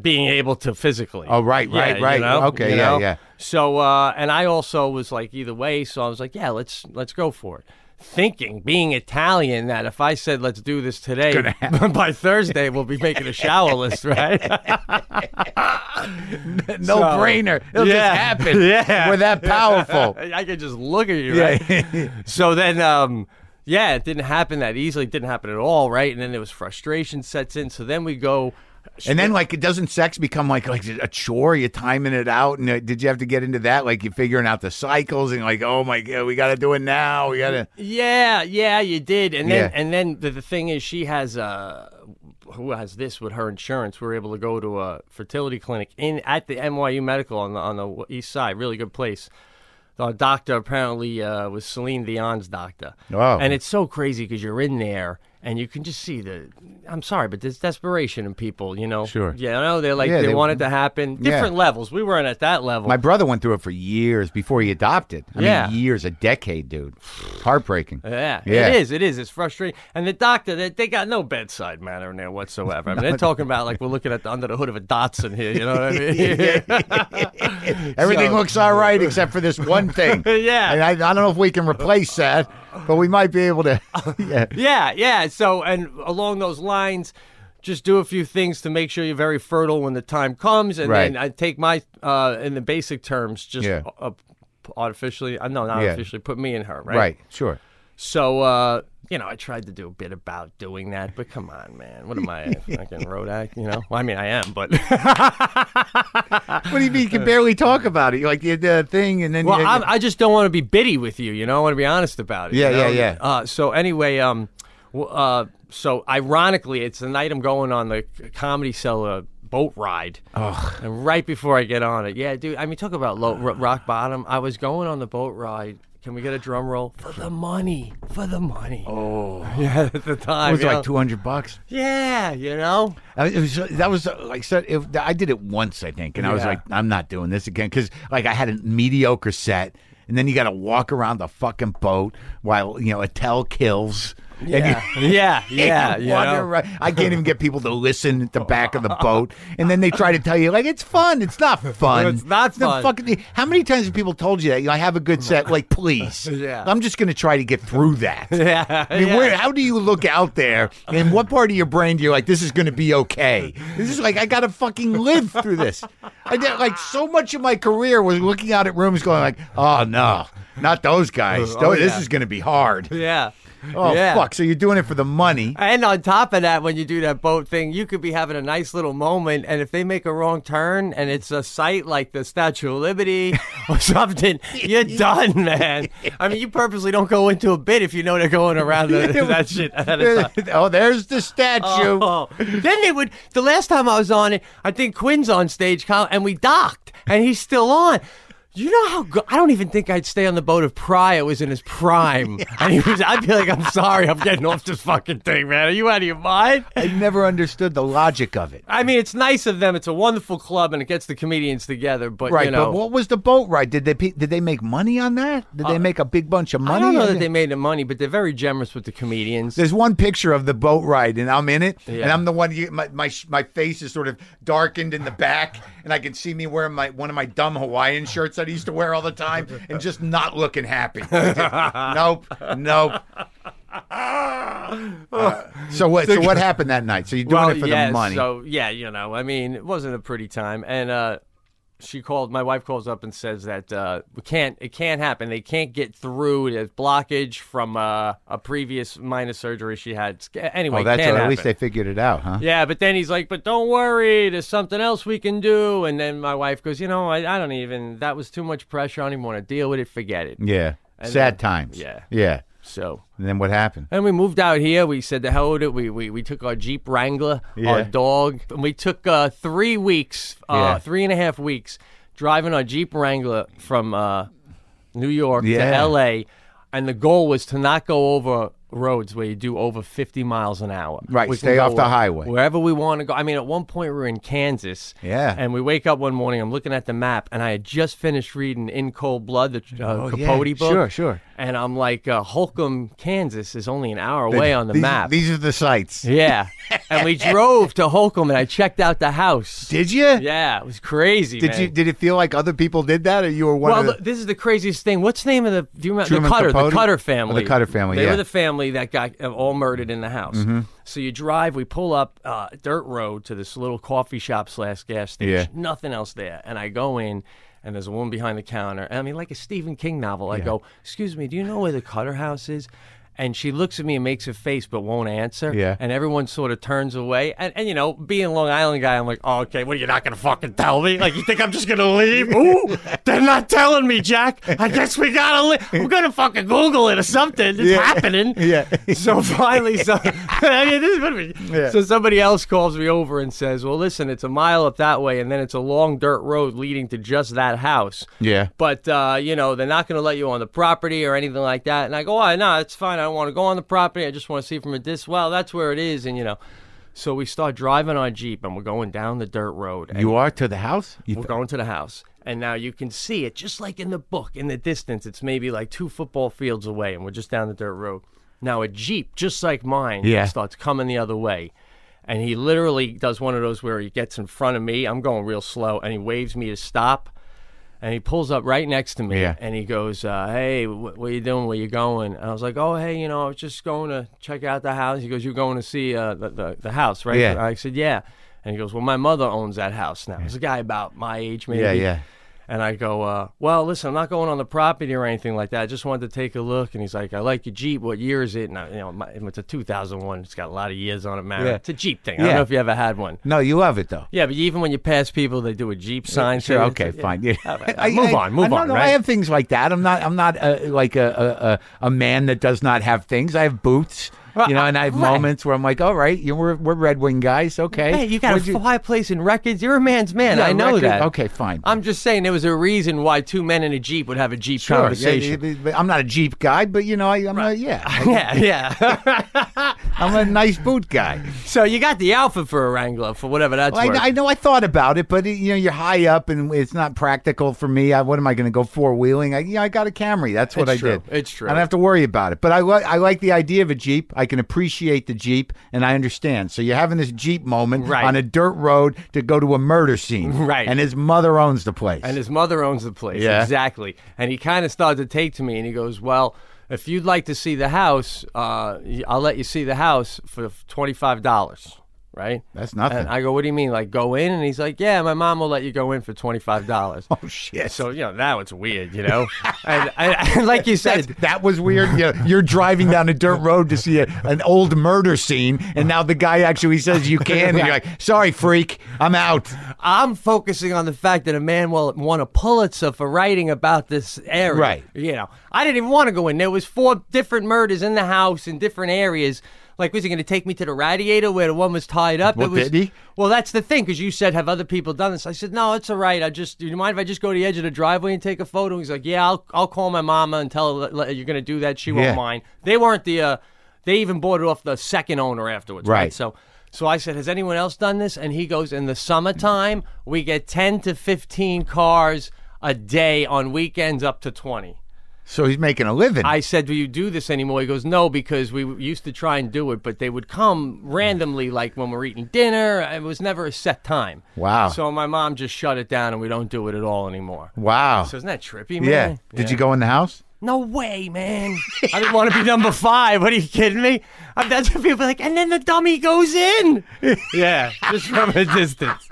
Speaker 4: being able to physically.
Speaker 1: Oh, right, right,
Speaker 4: Yeah,
Speaker 1: right.
Speaker 4: you know,
Speaker 1: Okay,
Speaker 4: you
Speaker 1: yeah,
Speaker 4: know?
Speaker 1: yeah.
Speaker 4: So, uh, and I also was like either way. So I was like, yeah, let's let's go for it. Thinking, being Italian, that if I said let's do this today, *laughs* by Thursday we'll be making a shower list, right? *laughs*
Speaker 1: No brainer. It'll
Speaker 4: Yeah.
Speaker 1: just happen. *laughs*
Speaker 4: Yeah.
Speaker 1: We're that powerful.
Speaker 4: I could just look at you, right? so then, um, yeah, it didn't happen that easily. It didn't happen at all, right? And then there was frustration sets in. So then we go.
Speaker 1: And then, like, it doesn't sex become like like a chore? You're timing it out, and uh, did you have to get into that? Like, you're figuring out the cycles, and like, oh my god, we got to do it now. We got to.
Speaker 4: Yeah, yeah, you did. And then,
Speaker 1: Yeah.
Speaker 4: and then the, the thing is, she has uh, who has this with her insurance? We are able to go to a fertility clinic in at the NYU Medical on the on the east side. Really good place. The doctor apparently uh, was Celine Dion's doctor.
Speaker 1: Oh.
Speaker 4: And it's so crazy because you're in there and you can just see the. I'm sorry, but there's desperation in people. You know.
Speaker 1: Sure.
Speaker 4: Yeah, you know they're like
Speaker 1: Yeah,
Speaker 4: they,
Speaker 1: they-
Speaker 4: want it to happen.
Speaker 1: Yeah.
Speaker 4: Different levels. We weren't at that level.
Speaker 1: My brother went through it for years before he adopted. I
Speaker 4: Yeah.
Speaker 1: mean, years, a decade, dude. Heartbreaking.
Speaker 4: Yeah, *sighs*
Speaker 1: Yeah.
Speaker 4: it is. It is. It's frustrating. And the doctor, they, they got no bedside manner in there whatsoever. I mean, they're talking about like we're looking at the under the hood of a Datsun here. You know what I mean? *laughs* *laughs*
Speaker 1: Everything
Speaker 4: So-
Speaker 1: looks all right except for this one thing. *laughs*
Speaker 4: Yeah.
Speaker 1: And I, I don't know if we can replace that, but we might be able to. *laughs* *laughs* yeah.
Speaker 4: yeah, yeah. So, and along those lines, just do a few things to make sure you're very fertile when the time comes. And
Speaker 1: Right.
Speaker 4: then I take my, uh, in the basic terms, just
Speaker 1: Yeah.
Speaker 4: artificially, uh, no, not
Speaker 1: Yeah.
Speaker 4: artificially, put me in her, right?
Speaker 1: Right. Sure.
Speaker 4: So, uh, you know, I tried to do a bit about doing that, but come on, man. What am I, a *laughs* fucking road act? You know? Well, I mean, I am, but. *laughs*
Speaker 1: What do you mean? You can *laughs* barely talk about it. You like the, the thing, and then
Speaker 4: Well,
Speaker 1: you,
Speaker 4: I'm, I just don't want to be bitty with you. You know, I want to be honest about it.
Speaker 1: Yeah,
Speaker 4: you know?
Speaker 1: yeah, yeah.
Speaker 4: Uh, so anyway, um, uh, so ironically, it's the night I'm going on the comedy cellar boat ride, and right before I get on it, yeah, dude. I mean, talk about low, rock bottom. I was going on the boat ride. Can we get a drum roll for the money? For the money. Oh, *laughs* yeah. At the time, it
Speaker 1: was
Speaker 4: you
Speaker 1: like
Speaker 4: know?
Speaker 1: two hundred bucks.
Speaker 4: Yeah, you know.
Speaker 1: I mean, It was that was uh, like so. It, I did it once, I think, and I was like, I'm not doing this again because like I had a mediocre set, and then you got to walk around the fucking boat while you know Attell kills.
Speaker 4: Yeah, *laughs* yeah, *laughs* yeah.
Speaker 1: you
Speaker 4: you
Speaker 1: wander
Speaker 4: know?
Speaker 1: around. I can't even get people to listen at the back of the *laughs* boat, and then they try to tell you like it's fun. It's not fun.
Speaker 4: It's not
Speaker 1: the
Speaker 4: fun.
Speaker 1: fucking- how many times have people told you that? You know, I have a good set. Like, please.
Speaker 4: Yeah.
Speaker 1: I'm just going to try to get through that.
Speaker 4: Yeah,
Speaker 1: I mean,
Speaker 4: yeah.
Speaker 1: where? How do you look out there? And what part of your brain do you like? This is going to be okay. This is like I got to fucking live through this. I did like so much of my career was looking out at rooms, going like, "Oh no, not those guys.
Speaker 4: Oh,
Speaker 1: Tho- This is going to be hard."
Speaker 4: Yeah. *laughs*
Speaker 1: Oh
Speaker 4: Yeah.
Speaker 1: fuck! So you're doing it for the money?
Speaker 4: And on top of that, when you do that boat thing, you could be having a nice little moment, and if they make a wrong turn and it's a site like the Statue of Liberty *laughs* or something, you're done, man. I mean, you purposely don't go into a bit if you know they're going around the, *laughs* that shit. ahead of time.
Speaker 1: oh, there's the statue.
Speaker 4: Oh. Then they would. The last time I was on it, I think Quinn's on stage, Kyle, and we docked, and he's still on. You know how go- I don't even think I'd stay on the boat if Pryor was in his prime, *laughs* and he was. I'd be like, I'm sorry, I'm getting off this fucking thing, man. Are you out of your mind?
Speaker 1: I never understood the logic of it.
Speaker 4: I mean, it's nice of them. It's a wonderful club, and it gets the comedians together. But
Speaker 1: Right,
Speaker 4: you know,
Speaker 1: but what was the boat ride? Did they did they make money on that? Did they make a big bunch of money?
Speaker 4: Uh, I don't know that they made the money, but they're very generous with the comedians.
Speaker 1: There's one picture of the boat ride, and I'm in it, and I'm the one. You, my, my my face is sort of darkened in the back, and I can see me wearing my one of my dumb Hawaiian shirts that I used to wear all the time, and just not looking happy. *laughs* nope, nope. *laughs* Uh, so what? So what happened that night? So you're doing
Speaker 4: well,
Speaker 1: it for
Speaker 4: yeah,
Speaker 1: the money?
Speaker 4: So yeah, you know, I mean, it wasn't a pretty time, and uh, she called. My wife calls up and says that uh, we can't. It can't happen. They can't get through. There's blockage from uh, a previous minor surgery she had. Anyway,
Speaker 1: oh, that's at least they figured it out, huh?
Speaker 4: Yeah, but then he's like, "But don't worry, there's something else we can do." And then my wife goes, "You know, I, I don't even. That was too much pressure. I don't even want to deal with it. Forget it."
Speaker 1: Yeah.
Speaker 4: And
Speaker 1: Sad
Speaker 4: then-
Speaker 1: times.
Speaker 4: yeah.
Speaker 1: Yeah.
Speaker 4: So
Speaker 1: And then what happened?
Speaker 4: and we moved out here. We said the hell with it. We we, we took our Jeep Wrangler,
Speaker 1: Yeah.
Speaker 4: our dog, and we took uh, three weeks, uh,
Speaker 1: Yeah.
Speaker 4: three and a half weeks, driving our Jeep Wrangler from uh, New York
Speaker 1: Yeah.
Speaker 4: to L.A. And the goal was to not go over roads where you do over 50 miles an hour.
Speaker 1: Right,
Speaker 4: We
Speaker 1: stay off the highway.
Speaker 4: Wherever we want to go. I mean, at one point we were in Kansas.
Speaker 1: Yeah.
Speaker 4: And we wake up one morning, I'm looking at the map, and I had just finished reading In Cold Blood, the uh,
Speaker 1: Oh, yeah.
Speaker 4: Capote book.
Speaker 1: Sure, sure.
Speaker 4: And I'm like, uh, Holcomb, Kansas is only an hour away on the
Speaker 1: these,
Speaker 4: map.
Speaker 1: These are the sites.
Speaker 4: yeah. and we *laughs* drove to Holcomb and I checked out the house.
Speaker 1: Did you?
Speaker 4: yeah, it was crazy.
Speaker 1: Did
Speaker 4: man.
Speaker 1: you? Did it feel like other people did that, or you were one
Speaker 4: well,
Speaker 1: of the?
Speaker 4: this is the craziest thing. What's the name of the? Do you remember
Speaker 1: Truman
Speaker 4: the Clutter?
Speaker 1: Capote?
Speaker 4: The Clutter
Speaker 1: Oh,
Speaker 4: family.
Speaker 1: the Clutter family,
Speaker 4: They
Speaker 1: yeah. Mm-hmm.
Speaker 4: were the family that got uh, all murdered in the house. So you drive. We pull up uh, dirt road to this little coffee shop slash gas station.
Speaker 1: Yeah.
Speaker 4: Nothing else there. And I go in. And there's a woman behind the counter. And I mean, like a Stephen King novel. I go, "Excuse me, do you know where the Clutter house is?" And she looks at me and makes a face, but won't answer.
Speaker 1: Yeah.
Speaker 4: And everyone sort of turns away. And, and you know, being a Long Island guy, I'm like, oh, okay, what are you not going to fucking tell me? Like, you think I'm just going to leave? *laughs* Ooh, they're not telling me, Jack. I guess we got to leave. We're going to fucking Google it or something. It's
Speaker 1: Yeah.
Speaker 4: happening. *laughs*
Speaker 1: Yeah.
Speaker 4: So finally, so, *laughs* I mean, this we-
Speaker 1: Yeah.
Speaker 4: so somebody else calls me over and says, well, listen, it's a mile up that way, and then it's a long dirt road leading to just that house.
Speaker 1: Yeah.
Speaker 4: But uh, you know, they're not going to let you on the property or anything like that. And I go, oh, no, it's fine. I don't want to go on the property. I just want to see from a distance. Well, that's where it is, and you know. So we start driving our jeep, and we're going down the dirt road. And
Speaker 1: You are to the house. You
Speaker 4: we're going to the house, and now you can see it just like in the book. In the distance, it's maybe like two football fields away, and we're just down the dirt road. Now a jeep, just like mine,
Speaker 1: Yeah.
Speaker 4: starts coming the other way. And he literally does one of those where he gets in front of me. I'm going real slow, and he waves me to stop. And he pulls up right next to me,
Speaker 1: Yeah.
Speaker 4: and he goes, uh, "Hey, wh- what are you doing? Where you going?" And I was like, "Oh, hey, you know, I was just going to check out the house." He goes, "You're going to see uh, the, the the house, right?"
Speaker 1: Yeah.
Speaker 4: I said, "Yeah." And he goes, "Well, my mother owns that house now." It's a guy about my age, maybe.
Speaker 1: Yeah, yeah.
Speaker 4: And I go, uh, well, listen, I'm not going on the property or anything like that. I just wanted to take a look. And he's like, I like your Jeep. What year is it? And I, you know, my, it's a 2001. It's got a lot of years on it, man.
Speaker 1: Yeah.
Speaker 4: It's a Jeep thing. I don't know if you ever had one.
Speaker 1: No, you love it though.
Speaker 4: Yeah, but even when you pass people, they do a Jeep sign.
Speaker 1: Sure.
Speaker 4: to.
Speaker 1: Okay.
Speaker 4: It's-
Speaker 1: Fine. Yeah.
Speaker 4: All right, move on. Move
Speaker 1: I,
Speaker 4: on.
Speaker 1: No, no,
Speaker 4: right?
Speaker 1: I have things like that. I'm not. I'm not uh, like a, a a a man that does not have things. I have boots.
Speaker 4: Well,
Speaker 1: You know, and I have *laughs*
Speaker 4: right.
Speaker 1: moments where I'm like, all right, you we're, we're Red Wing guys, okay.
Speaker 4: Hey, you got
Speaker 1: What'd
Speaker 4: a fireplace in records. You're a man's man.
Speaker 1: Yeah,
Speaker 4: I know
Speaker 1: record-
Speaker 4: that.
Speaker 1: Okay, fine.
Speaker 4: I'm just saying there was a reason why two men in a Jeep would have a Jeep
Speaker 1: Sure,
Speaker 4: conversation.
Speaker 1: yeah, I'm not a Jeep guy, but you know, I, I'm a *laughs* yeah,
Speaker 4: yeah, yeah. *laughs*
Speaker 1: I'm a nice boot guy.
Speaker 4: so you got the outfit for a Wrangler for whatever that's
Speaker 1: Well,
Speaker 4: worth.
Speaker 1: I, I know I thought about it, but you know, you're high up and it's not practical for me. I, what am I going to go four wheeling? I, yeah, I got a Camry. That's what
Speaker 4: It's
Speaker 1: I
Speaker 4: true.
Speaker 1: did.
Speaker 4: It's true.
Speaker 1: I don't have to worry about it. But I like I like the idea of a Jeep. I can appreciate the Jeep, and I understand. So you're having this Jeep moment
Speaker 4: Right.
Speaker 1: on a dirt road to go to a murder scene,
Speaker 4: Right.
Speaker 1: And his mother owns the place.
Speaker 4: And his mother owns the place.
Speaker 1: Yeah.
Speaker 4: Exactly. And he kind of started to take to me and he goes, Well, if you'd like to see the house, uh, I'll let you see the house for $25. Right?
Speaker 1: That's nothing.
Speaker 4: And I go, what do you mean? Like go in? And he's like, yeah, my mom will let you go in for twenty five dollars. *laughs*
Speaker 1: oh shit.
Speaker 4: So you know now it's weird, you know. *laughs* and, and, and like you said,
Speaker 1: That, that was weird. You know, you're driving down a dirt road to see a, an old murder scene, and now the guy actually says you can. And you're like, sorry, freak, I'm out.
Speaker 4: I'm focusing on the fact that a man will won a Pulitzer for writing about this area.
Speaker 1: Right.
Speaker 4: You know, I didn't even want to go in. There was four different murders in the house in different areas. Like, was he going to take me to the radiator where the one was tied up?
Speaker 1: Well,
Speaker 4: it was,
Speaker 1: did he?
Speaker 4: Well, that's the thing because you said have other people done this. I said no, it's all right. I just do you mind if I just go to the edge of the driveway and take a photo? He's like, yeah, I'll I'll call my mama and tell her you're going to do that. She
Speaker 1: Yeah.
Speaker 4: won't mind. They weren't the. Uh, they even bought it off the second owner afterwards. Right.
Speaker 1: Right.
Speaker 4: So. So I said, "Has anyone else done this?" And he goes, "In the summertime, we get ten to fifteen cars a day. On weekends, up to 20.
Speaker 1: So he's making a living.
Speaker 4: I said, "Do you do this anymore?" He goes, "No, because we used to try and do it, but they would come randomly, like when we're eating dinner. It was never a set time."
Speaker 1: Wow.
Speaker 4: So my mom just shut it down, and we don't do it at all anymore.
Speaker 1: wow.
Speaker 4: So isn't that trippy, man? yeah.
Speaker 1: Did you go in the house?
Speaker 4: No way, man. I didn't want to be number five. What are you kidding me? I, that's what people are like. And then the dummy goes in. *laughs* yeah, just from a distance.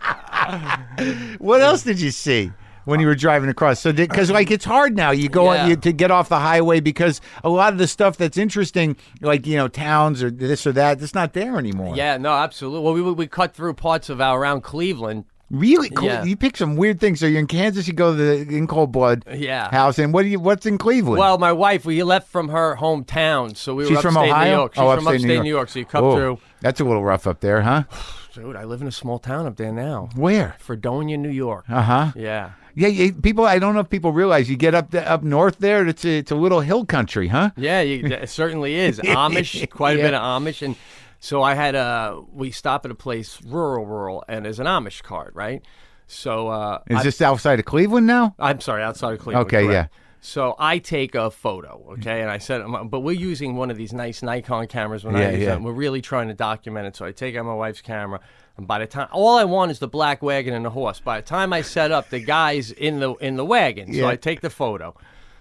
Speaker 1: What else did you see? When you were driving across, so because like it's hard now, you go
Speaker 4: Yeah.
Speaker 1: on you, to get off the highway because a lot of the stuff that's interesting, like you know towns or this or that, it's not there anymore.
Speaker 4: Yeah, no, absolutely. Well, we we cut through parts of our around Cleveland.
Speaker 1: Really cool.
Speaker 4: Yeah.
Speaker 1: You pick some weird things. So you're in Kansas, you go to the in cold blood
Speaker 4: Yeah.
Speaker 1: house, and what do you? What's in Cleveland?
Speaker 4: Well, my wife, we left from her hometown, so we were
Speaker 1: she's
Speaker 4: upstate
Speaker 1: from Ohio.
Speaker 4: New York. She's
Speaker 1: oh,
Speaker 4: from
Speaker 1: upstate,
Speaker 4: upstate New York. So you cut
Speaker 1: Oh,
Speaker 4: through.
Speaker 1: That's a little rough up there, huh? *sighs*
Speaker 4: Dude, I live in a small town up there now.
Speaker 1: Where?
Speaker 4: Fredonia, New York.
Speaker 1: Uh huh.
Speaker 4: Yeah.
Speaker 1: Yeah, yeah, people. I don't know if people realize you get up the, up north there. It's a, it's a little hill country, huh?
Speaker 4: Yeah, you, it certainly is *laughs* Amish, quite a bit of Amish, and so I had a. We stop at a place, rural, rural, and there's an Amish card, right? So uh,
Speaker 1: Is
Speaker 4: I,
Speaker 1: this outside of Cleveland now?
Speaker 4: I'm sorry, outside of Cleveland.
Speaker 1: Okay,
Speaker 4: correct. So I take a photo, okay, and I said, but we're using one of these nice Nikon cameras. When
Speaker 1: Yeah,
Speaker 4: I use
Speaker 1: yeah.
Speaker 4: them. We're really trying to document it. So I take out my wife's camera, and by the time all I want is the black wagon and the horse. By the time I set up, the guy's in the in the wagon. So
Speaker 1: Yeah.
Speaker 4: I take the photo.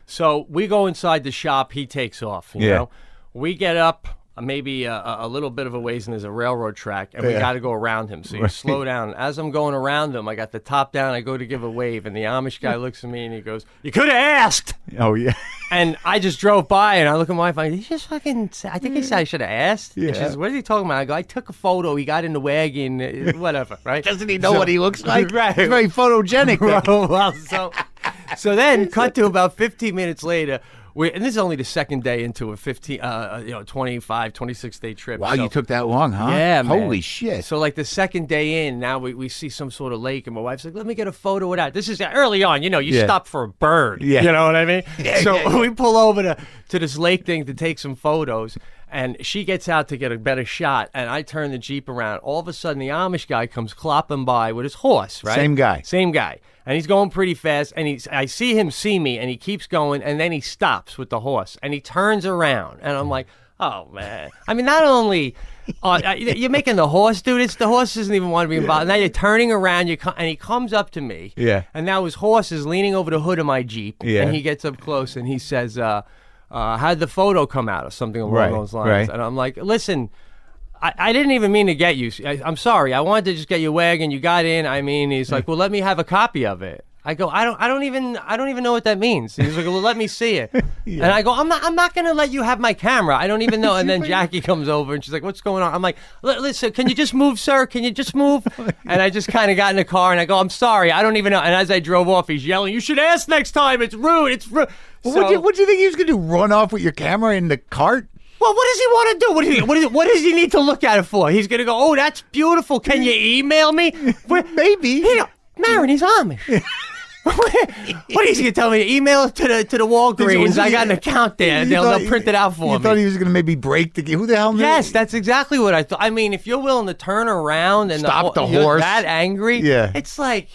Speaker 4: So we go inside the shop. He takes off. You
Speaker 1: Yeah.
Speaker 4: know, we get up. Uh, Maybe a, a a little bit of a ways, and there's a railroad track, and we
Speaker 1: Yeah.
Speaker 4: got to go around him. So you slow down. As I'm going around him, I got the top down. I go to give a wave, and the Amish guy *laughs* looks at me and he goes, "You could have asked."
Speaker 1: Oh yeah. *laughs*
Speaker 4: And I just drove by and I look at my wife. I he just fucking. Say, I think he said I should have asked. And she
Speaker 1: Yeah.
Speaker 4: says, "What is he talking about?" I go, "I took a photo. He got in the wagon. uh, Whatever, right?"
Speaker 1: Doesn't he know
Speaker 4: So-
Speaker 1: what he looks like? *laughs*
Speaker 4: Right.
Speaker 1: He's very photogenic. though.
Speaker 4: well, so, so then cut to about 15 minutes later. We, and this is only the second day into a 15, uh, you know, 25, 26 day trip.
Speaker 1: Wow,
Speaker 4: so-
Speaker 1: you took that long, huh?
Speaker 4: yeah, man.
Speaker 1: Holy shit.
Speaker 4: So like the second day in, now we, we see some sort of lake, and my wife's like, "Let me get a photo of that." This is early on, you know. You
Speaker 1: Yeah.
Speaker 4: stop for a bird,
Speaker 1: Yeah.
Speaker 4: you know what I mean. *laughs* so
Speaker 1: yeah, yeah. *laughs*
Speaker 4: we pull over to to this lake thing to take some photos, and she gets out to get a better shot, and I turn the jeep around. All of a sudden, the Amish guy comes clopping by with his horse. Right,
Speaker 1: Same guy.
Speaker 4: same guy. And he's going pretty fast, and he's. I see him see me, and he keeps going, and then he stops with the horse, and he turns around, and I'm like, "Oh man!" I mean, not only uh, uh, you're making the horse, dude. It's the horse doesn't even want to be involved. Now you're turning around, you and he comes up to me,
Speaker 1: Yeah.
Speaker 4: and now his horse is leaning over the hood of my jeep,
Speaker 1: Yeah.
Speaker 4: and he gets up close, and he says, uh, uh, "How'd the photo come out?" or something along
Speaker 1: Right,
Speaker 4: those lines,
Speaker 1: right.
Speaker 4: and I'm like, "Listen." I, I didn't even mean to get you. I, I'm sorry. I wanted to just get your wagon. You got in. I mean, he's like, well, let me have a copy of it. I go, I don't, I don't even, I don't even know what that means. He's like, well, let me see it. *laughs* And I go, I'm not, I'm not gonna let you have my camera. I don't even know. And *laughs* then Jackie *laughs* comes over and she's like, what's going on? I'm like, listen, can you just move, sir? Can you just move? And I just kind of got in the car and I go, I'm sorry, I don't even know. And as I drove off, he's yelling, you should ask next time. It's rude. It's rude.
Speaker 1: Well,
Speaker 4: So-
Speaker 1: what, do you, what do you think he was going to do? Run off with your camera in the cart?
Speaker 4: well, what does he want to do? What, is he, what, is, what does he need to look at it for? He's going to go, oh, that's beautiful. Can you email me? *laughs*
Speaker 1: Maybe.
Speaker 4: He don't- Maron, he's Amish. *laughs* what is he going to tell me? Email it to the to the Walgreens. I got an account there. They'll,
Speaker 1: thought-
Speaker 4: they'll print it out for
Speaker 1: You
Speaker 4: me.
Speaker 1: thought he was going to maybe break the. Who the hell? knew?
Speaker 4: Yes, that's exactly what I thought. I mean, if you're willing to turn around and
Speaker 1: Stop the
Speaker 4: you're
Speaker 1: horse.
Speaker 4: that angry,
Speaker 1: Yeah.
Speaker 4: it's like.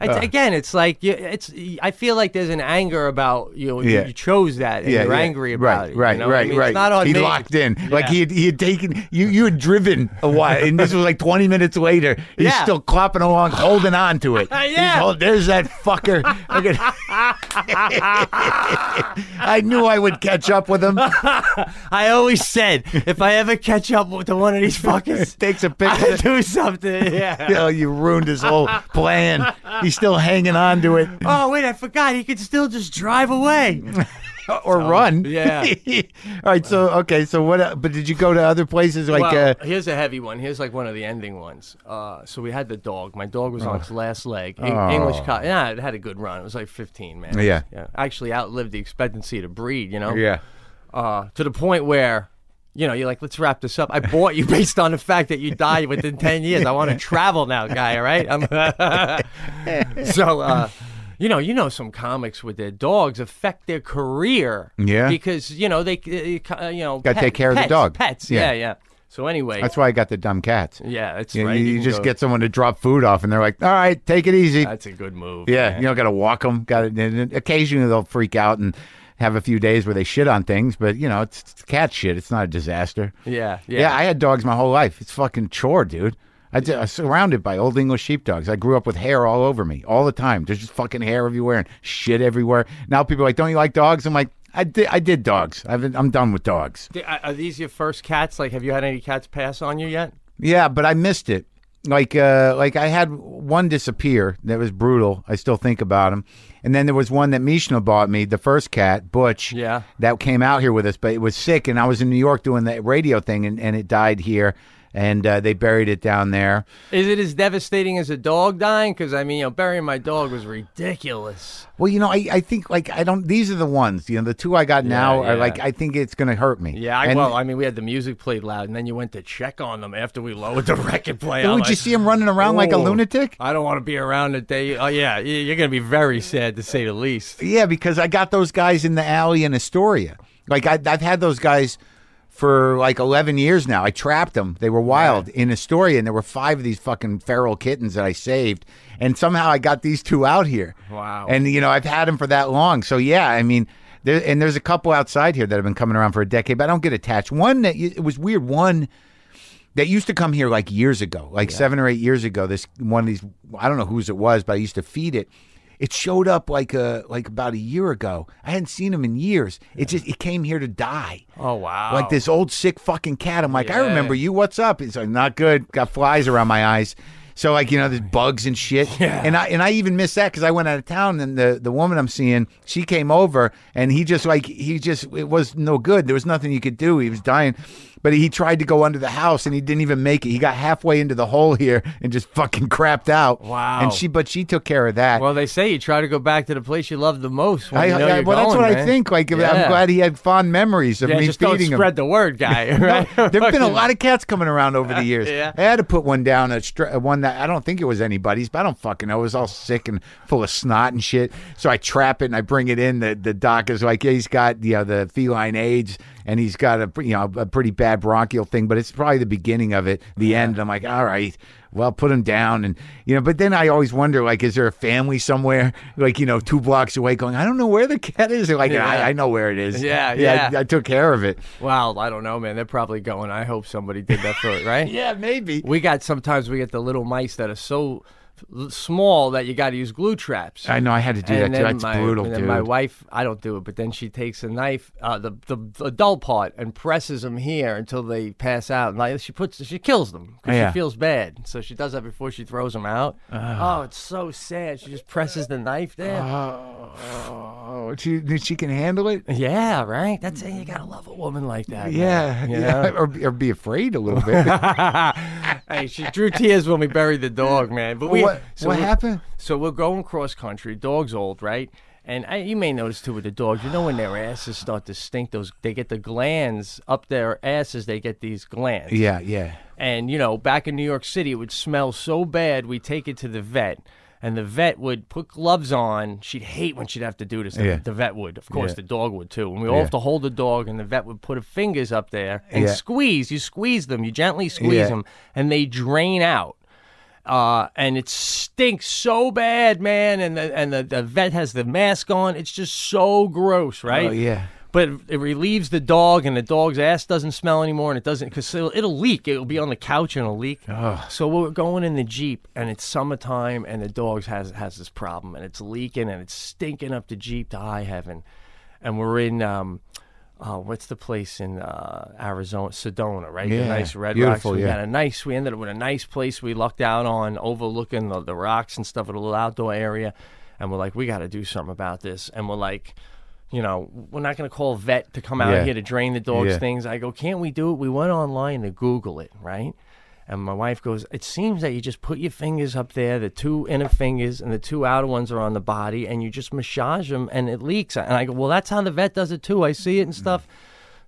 Speaker 4: It's, uh. again, it's like you, it's. I feel like there's an anger about you. Know,
Speaker 1: Yeah.
Speaker 4: You chose that, and
Speaker 1: Yeah,
Speaker 4: you're
Speaker 1: yeah.
Speaker 4: angry about
Speaker 1: right,
Speaker 4: it.
Speaker 1: Right,
Speaker 4: you know what I
Speaker 1: right,
Speaker 4: mean?
Speaker 1: right.
Speaker 4: Not on
Speaker 1: he
Speaker 4: me.
Speaker 1: locked in, like he had, he had taken you. You had driven a while, and this was like twenty minutes later. He's still clopping along, holding on to it. *laughs*
Speaker 4: Yeah.
Speaker 1: Hold- there's that fucker. Look at- I knew I would catch up with him. *laughs*
Speaker 4: I always said if I ever catch up with one of these fuckers, *laughs*
Speaker 1: Takes a
Speaker 4: I
Speaker 1: picture.
Speaker 4: do something. Yeah. *laughs*
Speaker 1: You, know, you ruined his whole plan. He's still hanging on to it
Speaker 4: Oh wait, I forgot. He could still just drive away.
Speaker 1: Or run.
Speaker 4: yeah. *laughs*
Speaker 1: All right. So okay. So what? uh, But did you go to other places like?
Speaker 4: well,
Speaker 1: uh,
Speaker 4: here's a heavy one. Here's like one of the ending ones. Uh, so we had the dog. My dog was on its last leg.
Speaker 1: Oh.
Speaker 4: English co- Yeah, it had a good run. It was like 15, man.
Speaker 1: Yeah.
Speaker 4: Yeah. Actually outlived the expectancy to breed. You know.
Speaker 1: yeah.
Speaker 4: Uh, to the point where. You know, you're like, let's wrap this up. I bought you *laughs* based on the fact that you died within 10 years. I want to travel now, guy, all right? I'm *laughs* so, uh, you know, you know, some comics with their dogs affect their career.
Speaker 1: Yeah.
Speaker 4: Because, you know, they, uh, you know,
Speaker 1: Gotta take care of the dog.
Speaker 4: Pets,
Speaker 1: Yeah.
Speaker 4: yeah, yeah. So anyway,
Speaker 1: That's why I got the dumb cats.
Speaker 4: yeah, that's
Speaker 1: You,
Speaker 4: right.
Speaker 1: you,
Speaker 4: can
Speaker 1: just
Speaker 4: go-
Speaker 1: get someone to drop food off, and they're like, "All right, take it easy."
Speaker 4: That's a good move.
Speaker 1: yeah,
Speaker 4: man.
Speaker 1: you don't got to walk them. Got to. Occasionally, they'll freak out and have a few days where they shit on things, but you know, it's, it's cat shit. It's not a disaster.
Speaker 4: yeah, yeah.
Speaker 1: Yeah. I had dogs my whole life. It's fucking chore, dude. I d- I'm surrounded by old English sheepdogs. I grew up with hair all over me all the time. There's just fucking hair everywhere and shit everywhere. Now people are like, "Don't you like dogs?" I'm like, "I did. I did dogs. I've I'm done with dogs."
Speaker 4: Are are these your first cats? Like, have you had any cats pass on you yet?
Speaker 1: Yeah, but I missed it. Like, uh, like I had one disappear that was brutal. I still think about him. And then there was one that Mishna bought me, the first cat, Butch.
Speaker 4: Yeah.
Speaker 1: That came out here with us, but it was sick, and I was in New York doing the radio thing, and, and it died here, and uh, they buried it down there.
Speaker 4: Is it as devastating as a dog dying? Because I mean, you know, burying my dog was ridiculous.
Speaker 1: Well, you know, I, I think like I don't. These are the ones. You know, the two I got now are
Speaker 4: yeah.
Speaker 1: like I think it's gonna hurt me.
Speaker 4: Yeah, I,
Speaker 1: And-
Speaker 4: well, I mean, we had the music played loud, and then you went to check on them after we lowered the *laughs* record player.
Speaker 1: Would you see him running around like a
Speaker 4: "Oh,
Speaker 1: lunatic?
Speaker 4: I don't want to be around the day. Oh yeah, you're gonna be very sad to say the least.
Speaker 1: Yeah, because I got those guys in the alley in Astoria. Like I, I've had those guys for like 11 years now. I trapped them. They were wild in Astoria, and there were five of these fucking feral kittens that I saved. And somehow I got these two out here.
Speaker 4: Wow.
Speaker 1: And, you know, I've had them for that long. So, yeah, I mean, there, and there's a couple outside here that have been coming around for a decade, but I don't get attached. One that, it was weird. One that used to come here like years ago, like seven or eight years ago. This one of these, I don't know whose it was, but I used to feed it. It showed up like a like about a year ago. I hadn't seen him in years. It just it came here to die.
Speaker 4: Oh wow!
Speaker 1: Like this old sick fucking cat. I'm like, I
Speaker 4: Yeah.
Speaker 1: remember you. What's up? It's like not good. Got flies around my eyes. So like you know, there's bugs and shit. *laughs*
Speaker 4: Yeah.
Speaker 1: And I and I even missed that because I went out of town and the the woman I'm seeing, she came over and he just like he just it was no good. There was nothing you could do. He was dying. But he tried to go under the house and he didn't even make it. He got halfway into the hole here and just fucking crapped out.
Speaker 4: Wow.
Speaker 1: And she, but she took care of that.
Speaker 4: Well, they say you try to go back to the place you love the most. When
Speaker 1: I,
Speaker 4: you know
Speaker 1: I- well, that's
Speaker 4: going,
Speaker 1: what I think. Like, I'm glad he had fond memories of
Speaker 4: Yeah,
Speaker 1: me
Speaker 4: just don't
Speaker 1: feeding him.
Speaker 4: spread the word, guy. *laughs* Right?
Speaker 1: There've been a lot of cats coming around over the *laughs* years.
Speaker 4: Yeah.
Speaker 1: I had to put one down, a str- one that I don't think it was anybody's, but I don't fucking know. It was all sick and full of snot and shit. So I trap it and I bring it in. The the doc is like, yeah, he's got you know the feline AIDS and he's got a you know a pretty bad bronchial thing, but it's probably the beginning of it. The end. I'm like, all right. Well, put him down, and you know. But then I always wonder, like, is there a family somewhere, like you know, two blocks away, going, I don't know where the cat is. They're like,
Speaker 4: Yeah.
Speaker 1: I, I know where it is.
Speaker 4: Yeah,
Speaker 1: yeah.
Speaker 4: yeah.
Speaker 1: I, I took care of it.
Speaker 4: Well, I don't know, man. They're probably going. I hope somebody did that for it, right? *laughs*
Speaker 1: Yeah, maybe.
Speaker 4: We got sometimes we get the little mice that are so small that you got to use glue traps.
Speaker 1: I know I had to do that
Speaker 4: and
Speaker 1: too. That's
Speaker 4: my,
Speaker 1: brutal,
Speaker 4: and
Speaker 1: dude.
Speaker 4: my wife, I don't do it, but then she takes a knife, uh, the the adult part, and presses them here until they pass out. And like she puts, she kills them because
Speaker 1: Yeah.
Speaker 4: she feels bad. So she does that before she throws them out. oh, it's so sad. She just presses the knife there.
Speaker 1: Oh, she she can handle it.
Speaker 4: yeah, right. That's it. You gotta love a woman like that.
Speaker 1: Yeah,
Speaker 4: man, you
Speaker 1: yeah,
Speaker 4: know?
Speaker 1: or, or be afraid a little bit. *laughs*
Speaker 4: hey, she drew tears when we buried the dog, man. But we,
Speaker 1: what
Speaker 4: so
Speaker 1: what happened?
Speaker 4: So we're going cross country. Dog's old, right? And I, you may notice too with the dogs, you know when their asses start to stink, those they get the glands up their asses. They get these glands.
Speaker 1: Yeah, yeah.
Speaker 4: And you know, back in New York City, it would smell so bad. We take it to the vet, and the vet would put gloves on. She'd hate when she'd have to do this. The,
Speaker 1: Yeah.
Speaker 4: the vet would, of course,
Speaker 1: Yeah.
Speaker 4: the dog would too. And we all
Speaker 1: Yeah.
Speaker 4: have to hold the dog, and the vet would put her fingers up there and
Speaker 1: Yeah.
Speaker 4: squeeze. You squeeze them. You gently squeeze
Speaker 1: Yeah.
Speaker 4: them, and they drain out uh, and it stinks so bad, man. And the and the, the vet has the mask on. It's just so gross, right?
Speaker 1: Oh yeah.
Speaker 4: but it relieves the dog, and the dog's ass doesn't smell anymore, and it doesn't because it'll, it'll leak. It'll be on the couch and it'll leak. So we're going in the jeep, and it's summertime, and the dog has has this problem, and it's leaking, and it's stinking up the jeep to high heaven, and we're in. Um, uh, what's the place in uh, Arizona? Sedona, right? The
Speaker 1: Yeah,
Speaker 4: nice red
Speaker 1: beautiful,
Speaker 4: rocks. We
Speaker 1: yeah.
Speaker 4: had a nice. We ended up with a nice place. We lucked out on overlooking the, the rocks and stuff a little outdoor area, and we're like, we got to do something about this. And we're like, you know, we're not going to call a vet to come out
Speaker 1: Yeah.
Speaker 4: here to drain the dog's
Speaker 1: Yeah.
Speaker 4: things. I go, can't we do it? We went online to Google it, right? And my wife goes, it seems that you just put your fingers up there, the two inner fingers and the two outer ones are on the body, and you just massage them and it leaks. And I go, well, that's how the vet does it too. I see it and mm-hmm. stuff.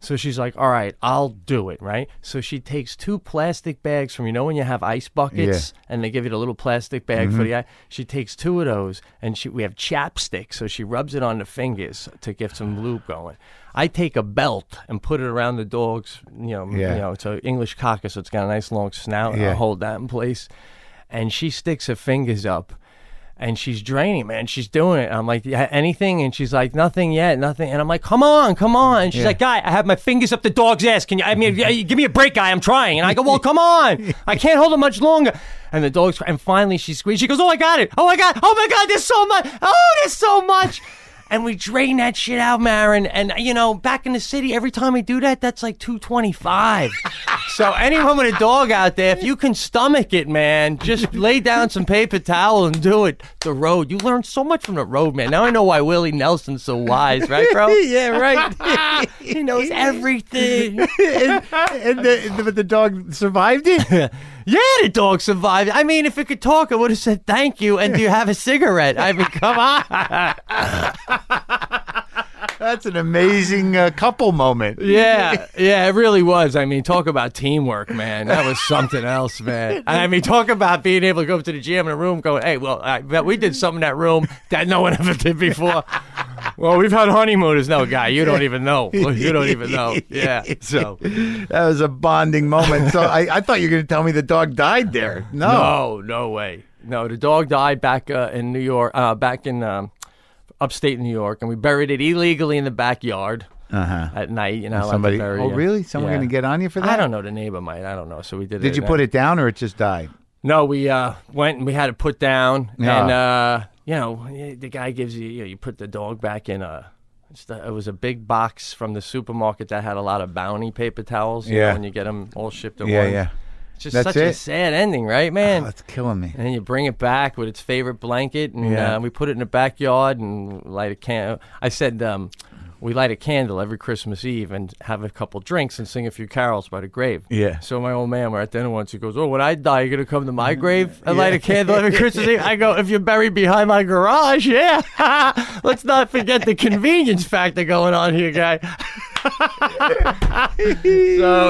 Speaker 4: So she's like, all right, I'll do it, right? So she takes two plastic bags from, you know, when you have ice buckets and they give you the little plastic bag
Speaker 1: Mm-hmm.
Speaker 4: for the ice. She takes two of those and she we have chapstick. So she rubs it on the fingers to get some lube going. I take a belt and put it around the dog's, you know,
Speaker 1: Yeah.
Speaker 4: you know, it's an English cocker, so it's got a nice long snout.
Speaker 1: Yeah.
Speaker 4: I hold that in place. And she sticks her fingers up and she's draining, man. She's doing it. I'm like, yeah, anything? And she's like, nothing yet, nothing. And I'm like, come on, come on. And she's
Speaker 1: Yeah.
Speaker 4: like, guy, I have my fingers up the dog's ass. Can you? I mean, *laughs* give me a break, guy. I'm trying. And I go, well, come on. I can't hold it much longer. And the dog's, and finally she squeezes. She goes, oh, I got it. Oh, I got. Oh my God, there's so much. Oh, there's so much. And we drain that shit out, Maron. And uh, you know, back in the city, every time we do that, that's like two twenty five. *laughs* so anyone with a dog out there, if you can stomach it, man, just *laughs* lay down some paper towel and do it. The road, you learn so much from the road, man. Now I know why Willie Nelson's so wise, right, bro? *laughs*
Speaker 1: yeah, right.
Speaker 4: he knows everything.
Speaker 1: and and the, but the dog survived it.
Speaker 4: Yeah, the dog survived. I mean, if it could talk, it would have said thank you. And do you have a cigarette? I mean, come on. *laughs*
Speaker 1: That's an amazing uh, couple moment.
Speaker 4: Yeah, yeah, it really was. I mean, talk about teamwork, man. That was something else, man. I mean, talk about being able to go to the gym in a room, going, "Hey, well, I bet we did something in that room that no one *laughs* ever did before." Well, we've had honeymooners. No, guy, you don't even know. You don't even know. Yeah. So,
Speaker 1: That was a bonding moment. So I, I thought you were going to tell me the dog died there. No.
Speaker 4: no, no way. No, the dog died back uh, in New York, uh, back in um, upstate New York, and we buried it illegally in the backyard
Speaker 1: Uh-huh.
Speaker 4: at night. You know, like
Speaker 1: Somebody.
Speaker 4: bury
Speaker 1: Oh,
Speaker 4: it.
Speaker 1: really? Someone
Speaker 4: Yeah.
Speaker 1: going to get on you for that?
Speaker 4: I don't know. The neighbor might. I don't know. So we did.
Speaker 1: Did you put it down or it just died?
Speaker 4: No, we uh, went and we had it put down,
Speaker 1: Yeah.
Speaker 4: and uh, you know the guy gives you, you, know, you put the dog back in a. the- It was a big box from the supermarket that had a lot of bounty paper towels. You know,
Speaker 1: Yeah.
Speaker 4: when you get them all shipped at
Speaker 1: Yeah,
Speaker 4: once.
Speaker 1: yeah.
Speaker 4: It's just
Speaker 1: That's
Speaker 4: such a sad ending, right, man?
Speaker 1: Oh, that's killing me.
Speaker 4: and then you bring it back with its favorite blanket, and
Speaker 1: Yeah.
Speaker 4: uh, we put it in the backyard and light a can. I said um, we light a candle every Christmas Eve and have a couple drinks and sing a few carols by the grave.
Speaker 1: Yeah.
Speaker 4: So my old man, we're at dinner once. He goes, "Oh, when I die, you're gonna come to my mm-hmm. grave and light a candle every Christmas Eve." I go, "If you're buried behind my garage, yeah." *laughs* Let's not forget the convenience factor going on here, guy. *laughs* so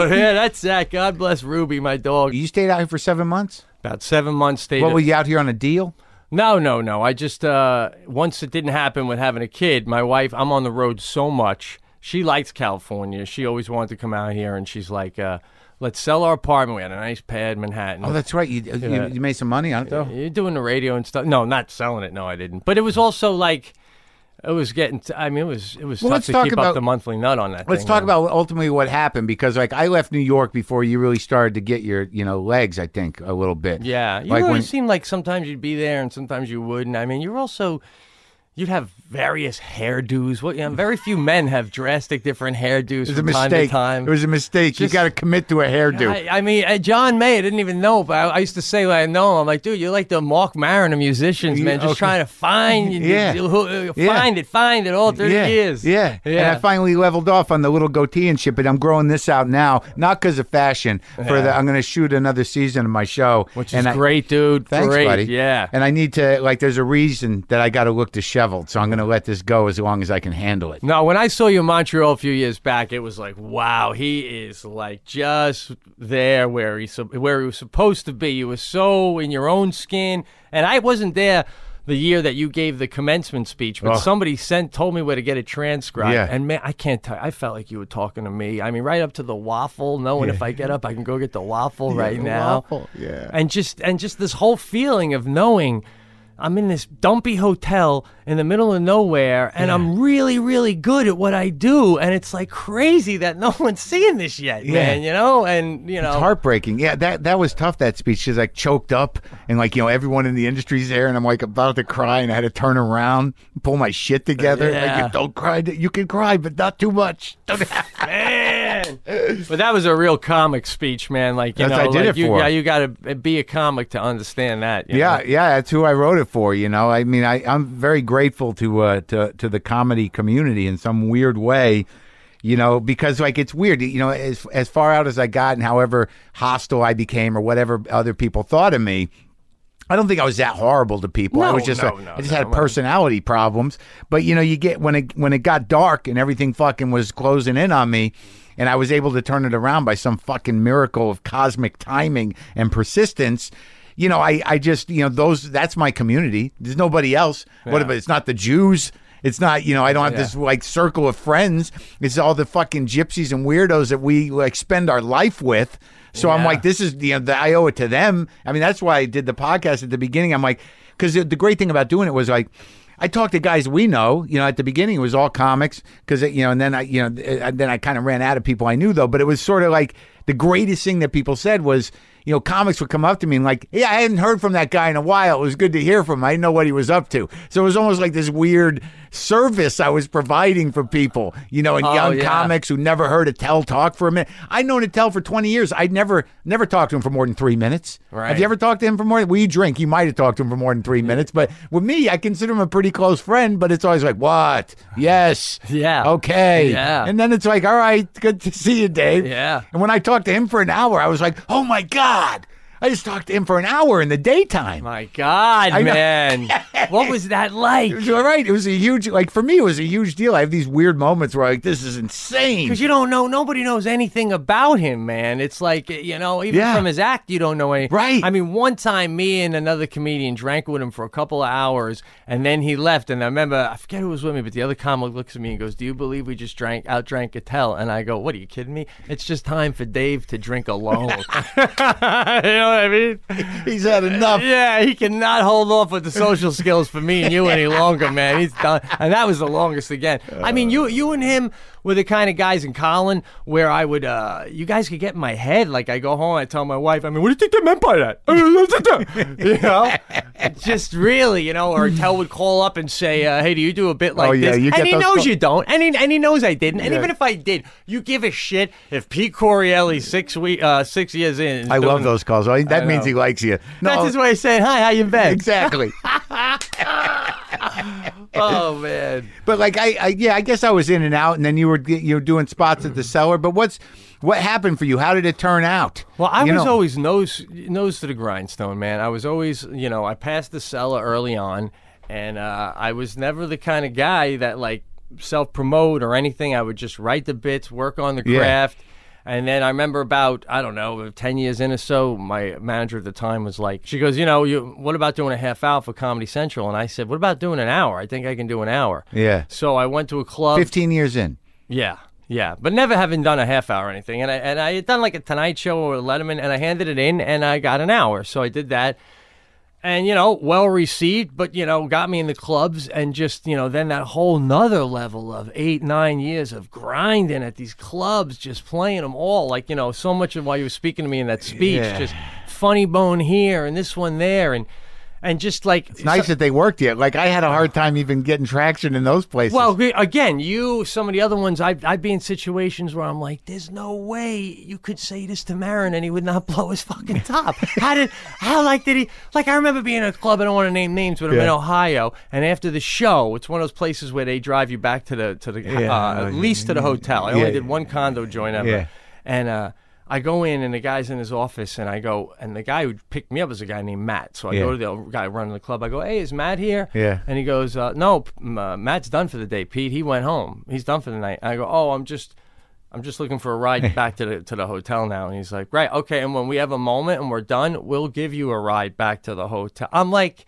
Speaker 4: yeah, that's that. God bless Ruby, my dog.
Speaker 1: You stayed out here for seven months?
Speaker 4: About seven months stayed.
Speaker 1: What, were you out here on a deal?
Speaker 4: No, no, no. I just uh once it didn't happen with having a kid, my wife, I'm on the road so much. She likes California. She always wanted to come out here and she's like, uh, let's sell our apartment. We had a nice pad in Manhattan.
Speaker 1: Oh, that's right. You,
Speaker 4: Yeah.
Speaker 1: you, you made some money on it, though?
Speaker 4: You're doing the radio and stuff. No, not selling it. No, I didn't. But it was also like it was getting t- I mean, it was it was
Speaker 1: Well,
Speaker 4: tough
Speaker 1: let's
Speaker 4: to
Speaker 1: talk
Speaker 4: keep
Speaker 1: about-
Speaker 4: up the monthly nut on that
Speaker 1: Let's
Speaker 4: thing,
Speaker 1: talk
Speaker 4: man.
Speaker 1: about ultimately what happened because, like, I left New York before you really started to get your, you know, legs. I think a little bit.
Speaker 4: Yeah, you
Speaker 1: like
Speaker 4: always
Speaker 1: when
Speaker 4: seemed like sometimes you'd be there and sometimes you wouldn't. I mean, you're also you'd have various hairdos. What you know, very few men have drastic different hairdos
Speaker 1: it was a
Speaker 4: from time
Speaker 1: mistake.
Speaker 4: to time.
Speaker 1: It was a mistake. you got to commit to a hairdo.
Speaker 4: I, I mean, uh, John Mayer, I didn't even know, but I, I used to say when I know him, I'm like, dude, you're like the Marc Maron of musicians, man, just
Speaker 1: okay.
Speaker 4: trying to find, *laughs*
Speaker 1: Yeah.
Speaker 4: you, who- uh,
Speaker 1: Yeah.
Speaker 4: find it, find it all through
Speaker 1: yeah,
Speaker 4: the years.
Speaker 1: Yeah.
Speaker 4: yeah. And.
Speaker 1: I finally leveled off on the little goatee and shit, but I'm growing this out now, not because of fashion. For the, I'm going to shoot another season of my show,
Speaker 4: Which is
Speaker 1: and I-
Speaker 4: great, dude.
Speaker 1: Thanks,
Speaker 4: great.
Speaker 1: buddy.
Speaker 4: Yeah.
Speaker 1: And I need to like. There's a reason that I got to look disheveled, so I'm going to let this go as long as I can handle it.
Speaker 4: No, when I saw you in Montreal a few years back, it was like, wow, he is like just there where he where he was supposed to be. You were so in your own skin, and I wasn't there the year that you gave the commencement speech, but
Speaker 1: Oh.
Speaker 4: somebody sent told me where to get it transcribed.
Speaker 1: Yeah.
Speaker 4: And man, I can't tell. I felt like you were talking to me. I mean, right up to the waffle, knowing if I get up, I can go get the waffle right now.
Speaker 1: waffle, yeah.
Speaker 4: And just and just this whole feeling of knowing. I'm in this dumpy hotel in the middle of nowhere, and I'm really, really good at what I do, and it's like crazy that no *laughs* one's seeing this yet,
Speaker 1: Yeah.
Speaker 4: man. You know, and you know,
Speaker 1: It's heartbreaking. Yeah, that that was tough. That speech, she's like choked up, and like you know, everyone in the industry's there, and I'm like about to cry, and I had to turn around, and pull my shit together.
Speaker 4: Yeah.
Speaker 1: Like, don't cry. You can cry, but not too much. *laughs*
Speaker 4: Man. but that was a real comic speech, man. Like you
Speaker 1: That's
Speaker 4: know,
Speaker 1: I did
Speaker 4: like
Speaker 1: it
Speaker 4: you,
Speaker 1: for.
Speaker 4: yeah, you got to be a comic to understand that.
Speaker 1: Yeah,
Speaker 4: know?
Speaker 1: yeah, that's who I wrote it for. You know, I mean, I, I'm very grateful to uh, to to the comedy community in some weird way. You know, because like it's weird. You know, as as far out as I got, and however hostile I became, or whatever other people thought of me. I don't think I was that horrible to people. I was just,
Speaker 4: no,
Speaker 1: a-
Speaker 4: no,
Speaker 1: I just
Speaker 4: no,
Speaker 1: had personality problems. But you know, you get when it when it got dark and everything fucking was closing in on me, and I was able to turn it around by some fucking miracle of cosmic timing and persistence. You know, I I just you know those that's my community. There's nobody else. What
Speaker 4: Yeah.
Speaker 1: about it's not the Jews. It's not, you know, I don't have
Speaker 4: Yeah.
Speaker 1: this like circle of friends. It's all the fucking gypsies and weirdos that we like spend our life with. So I'm like, this is you know, the, I owe it to them. I mean, that's why I did the podcast at the beginning. I'm like, because the, the great thing about doing it was like, I talked to guys we know. You know, at the beginning it was all comics because you know, and then I, you know, then I kind of ran out of people I knew though. But it was sort of like the greatest thing that people said was. You know, comics would come up to me and like, yeah, I hadn't heard from that guy in a while. It was good to hear from him. I didn't know what he was up to. So it was almost like this weird service I was providing for people, you know, and
Speaker 4: Oh,
Speaker 1: young
Speaker 4: yeah.
Speaker 1: comics who never heard a Attell talk for a minute. I'd known a Attell for 20 years. I'd never never talked to him for more than three minutes.
Speaker 4: Right.
Speaker 1: Have you ever talked to him for more? Well, you drink. You might have talked to him for more than three minutes. But with me, I consider him a pretty close friend, but it's always like, what? Yes.
Speaker 4: Yeah.
Speaker 1: Okay.
Speaker 4: Yeah.
Speaker 1: And then it's like, all right, good to see you, Dave.
Speaker 4: Yeah.
Speaker 1: And when I talked to him for an hour, I was like, oh my God. God. I just talked to him for an hour in the daytime.
Speaker 4: My God,
Speaker 1: I
Speaker 4: man, *laughs* what was that like?
Speaker 1: It was all right. It was a huge, like for me, it was a huge deal. I have these weird moments where like, this is insane.
Speaker 4: Because you don't know, nobody knows anything about him, man. It's like you know, even
Speaker 1: Yeah.
Speaker 4: from his act, you don't know anything.
Speaker 1: Right.
Speaker 4: I mean, one time, me and another comedian drank with him for a couple of hours, and then he left. And I remember, I forget who was with me, but the other comic looks at me and goes, "Do you believe we just drank out drank Attell?" And I go, "What are you kidding me? It's just time for Dave to drink alone." *laughs* you know what I mean?
Speaker 1: He's had enough.
Speaker 4: Yeah, he cannot hold off with the social skills for me and you any longer, man. He's done, and that was the longest again. I mean, you you and him were the kind of guys in Colin where I would, uh, you guys could get in my head. Like I go home, I tell my wife, I mean, what do you think they meant by that? *laughs* you know, *laughs* just really, you know. Or Tell would call up and say, uh, "Hey, do you do a bit like
Speaker 1: Oh, yeah,
Speaker 4: this?"
Speaker 1: you
Speaker 4: and he knows you don't, and he and he knows I didn't. And
Speaker 1: Yeah.
Speaker 4: even if I did, you give a shit if Pete Correale six week, uh, six years in.
Speaker 1: I love those calls. Oh, That
Speaker 4: I
Speaker 1: means
Speaker 4: know.
Speaker 1: he likes you. No,
Speaker 4: That's his way of saying, "Hi, how you been?"
Speaker 1: exactly. *laughs*
Speaker 4: Oh *laughs* man.
Speaker 1: But like I, I, yeah, I guess I was in and out, and then you were you were doing spots at the cellar. But what's what happened for you? How did it turn out?
Speaker 4: Well, I
Speaker 1: You
Speaker 4: was
Speaker 1: know-
Speaker 4: always nose nose to the grindstone, man. I was always, you know, I passed the cellar early on, and uh, I was never the kind of guy that like self promote or anything. I would just write the bits, work on the
Speaker 1: Yeah.
Speaker 4: And then I remember about I don't know ten years in or so, my manager at the time was like, she goes, you know, you what about doing a half hour for Comedy Central? And I said, what about doing an hour? I think I can do an hour.
Speaker 1: Yeah.
Speaker 4: So I went to a club.
Speaker 1: Fifteen years in.
Speaker 4: Yeah, yeah, but never having done a half hour or anything. And I and I had done like a Tonight Show or a Letterman, and I handed it in, and I got an hour. So I did that, and you know, well received, but you know, got me in the clubs, and just you know, then that whole nother level of eight nine years of grinding at these clubs, just playing them all. Like you know, so much of why you were speaking to me in that speech,
Speaker 1: Yeah.
Speaker 4: just funny bone here and this one there, and and just like
Speaker 1: It's nice that they worked yet. Like I had a hard time even getting traction in those places.
Speaker 4: Well, again, you, some of the other ones, I'd, I'd be in situations where I'm like, there's no way you could say this to Maron and he would not *laughs* blow his fucking *laughs* top. how did, how like did he, like I remember being at a club, I don't want to name names, but I'm in Ohio, and after the show, it's one of those places where they drive you back to the, to the,
Speaker 1: Yeah.
Speaker 4: uh, at least to the hotel. I only did one condo joint ever.
Speaker 1: Yeah.
Speaker 4: And, uh, I go in and the guy's in his office and I go and the guy who picked me up is a guy named Matt. So I
Speaker 1: Yeah.
Speaker 4: go to the guy running the club. I go, "Hey, is Matt here?"
Speaker 1: Yeah.
Speaker 4: And he goes, uh, "No, uh, Matt's done for the day, Pete. He went home. He's done for the night." And I go, "Oh, I'm just, I'm just looking for a ride *laughs* back to the to the hotel now." And he's like, "Right, okay. And when we have a moment and we're done, we'll give you a ride back to the hotel." I'm like,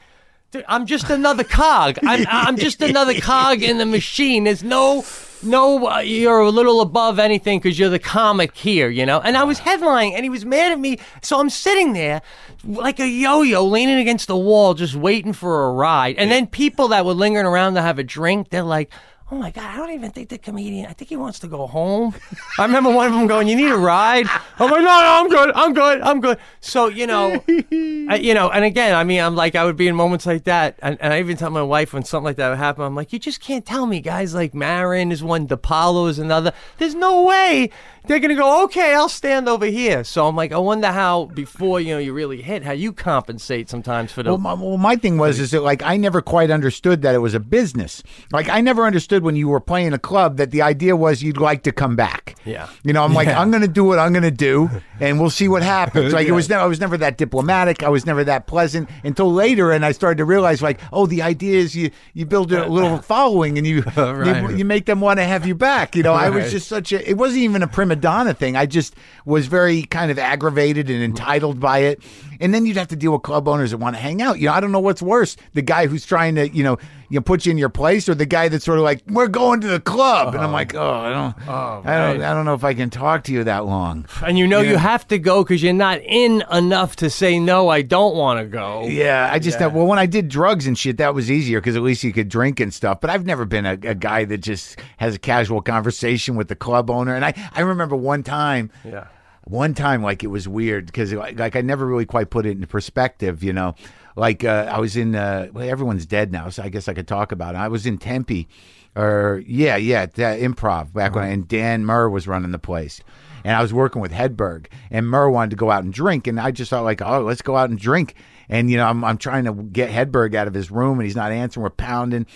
Speaker 4: I'm just another cog. I'm I'm just another cog in the machine. There's no no uh, you're a little above anything because you're the comic here, you know. And I was headlining, and he was mad at me. So I'm sitting there like a yo-yo, leaning against the wall, just waiting for a ride. And then people that were lingering around to have a drink, they're like. Oh my God, I don't even think the comedian, I think he wants to go home. *laughs* I remember one of them going, You need a ride? I'm like, No, no, I'm good. I'm good. I'm good. So, you know, *laughs* I, you know, and again, I mean, I'm like, I would be in moments like that. And, and I even tell my wife when something like that would happen, I'm like, You just can't tell me guys like Maron is one, DePaulo is another. There's no way they're going to go, Okay, I'll stand over here. So I'm like, I wonder how, before, you know, you really hit, how you compensate sometimes for the.
Speaker 1: Well, my, well, my thing was is that like I never quite understood that it was a business. Like I never understood when you were playing a club that the idea was you'd like to come back.
Speaker 4: Yeah.
Speaker 1: You know, I'm like I'm going to do what I'm going to do, *laughs* and we'll see what happens. Like it was never I was never that diplomatic. I was never that pleasant until later, and I started to realize like, oh, the idea is you you build a little *laughs* following and you *laughs*
Speaker 4: Right.
Speaker 1: you, you make them want to have you back. You know, I was just such a. It wasn't even a prima donna thing. I just was very kind of aggravated and entitled by it. And then you'd have to deal with club owners that want to hang out. You know, I don't know what's worse: the guy who's trying to, you know, you know, put you in your place, or the guy that's sort of like, "We're going to the club," and I'm uh-huh. like, "Oh, I don't, oh, I don't,
Speaker 4: right.
Speaker 1: I don't know if I can talk to you that long."
Speaker 4: and you know you have to go because you're not in enough to say, No, I don't want to go.
Speaker 1: Yeah, I just thought, well when I did drugs and shit, that was easier because at least you could drink and stuff. But I've never been a, a guy that just has a casual conversation with the club owner. And I I remember one time.
Speaker 4: Yeah.
Speaker 1: One time like it was weird because like I never really quite put it into perspective, you know. Like uh, I was in uh, well, everyone's dead now, so I guess I could talk about it. I was in Tempe, or yeah, yeah, that improv back when, and Dan Murr was running the place. And I was working with Hedberg, and Murr wanted to go out and drink, and I just thought like, oh, let's go out and drink. And you know, I'm I'm trying to get Hedberg out of his room, and he's not answering. We're pounding,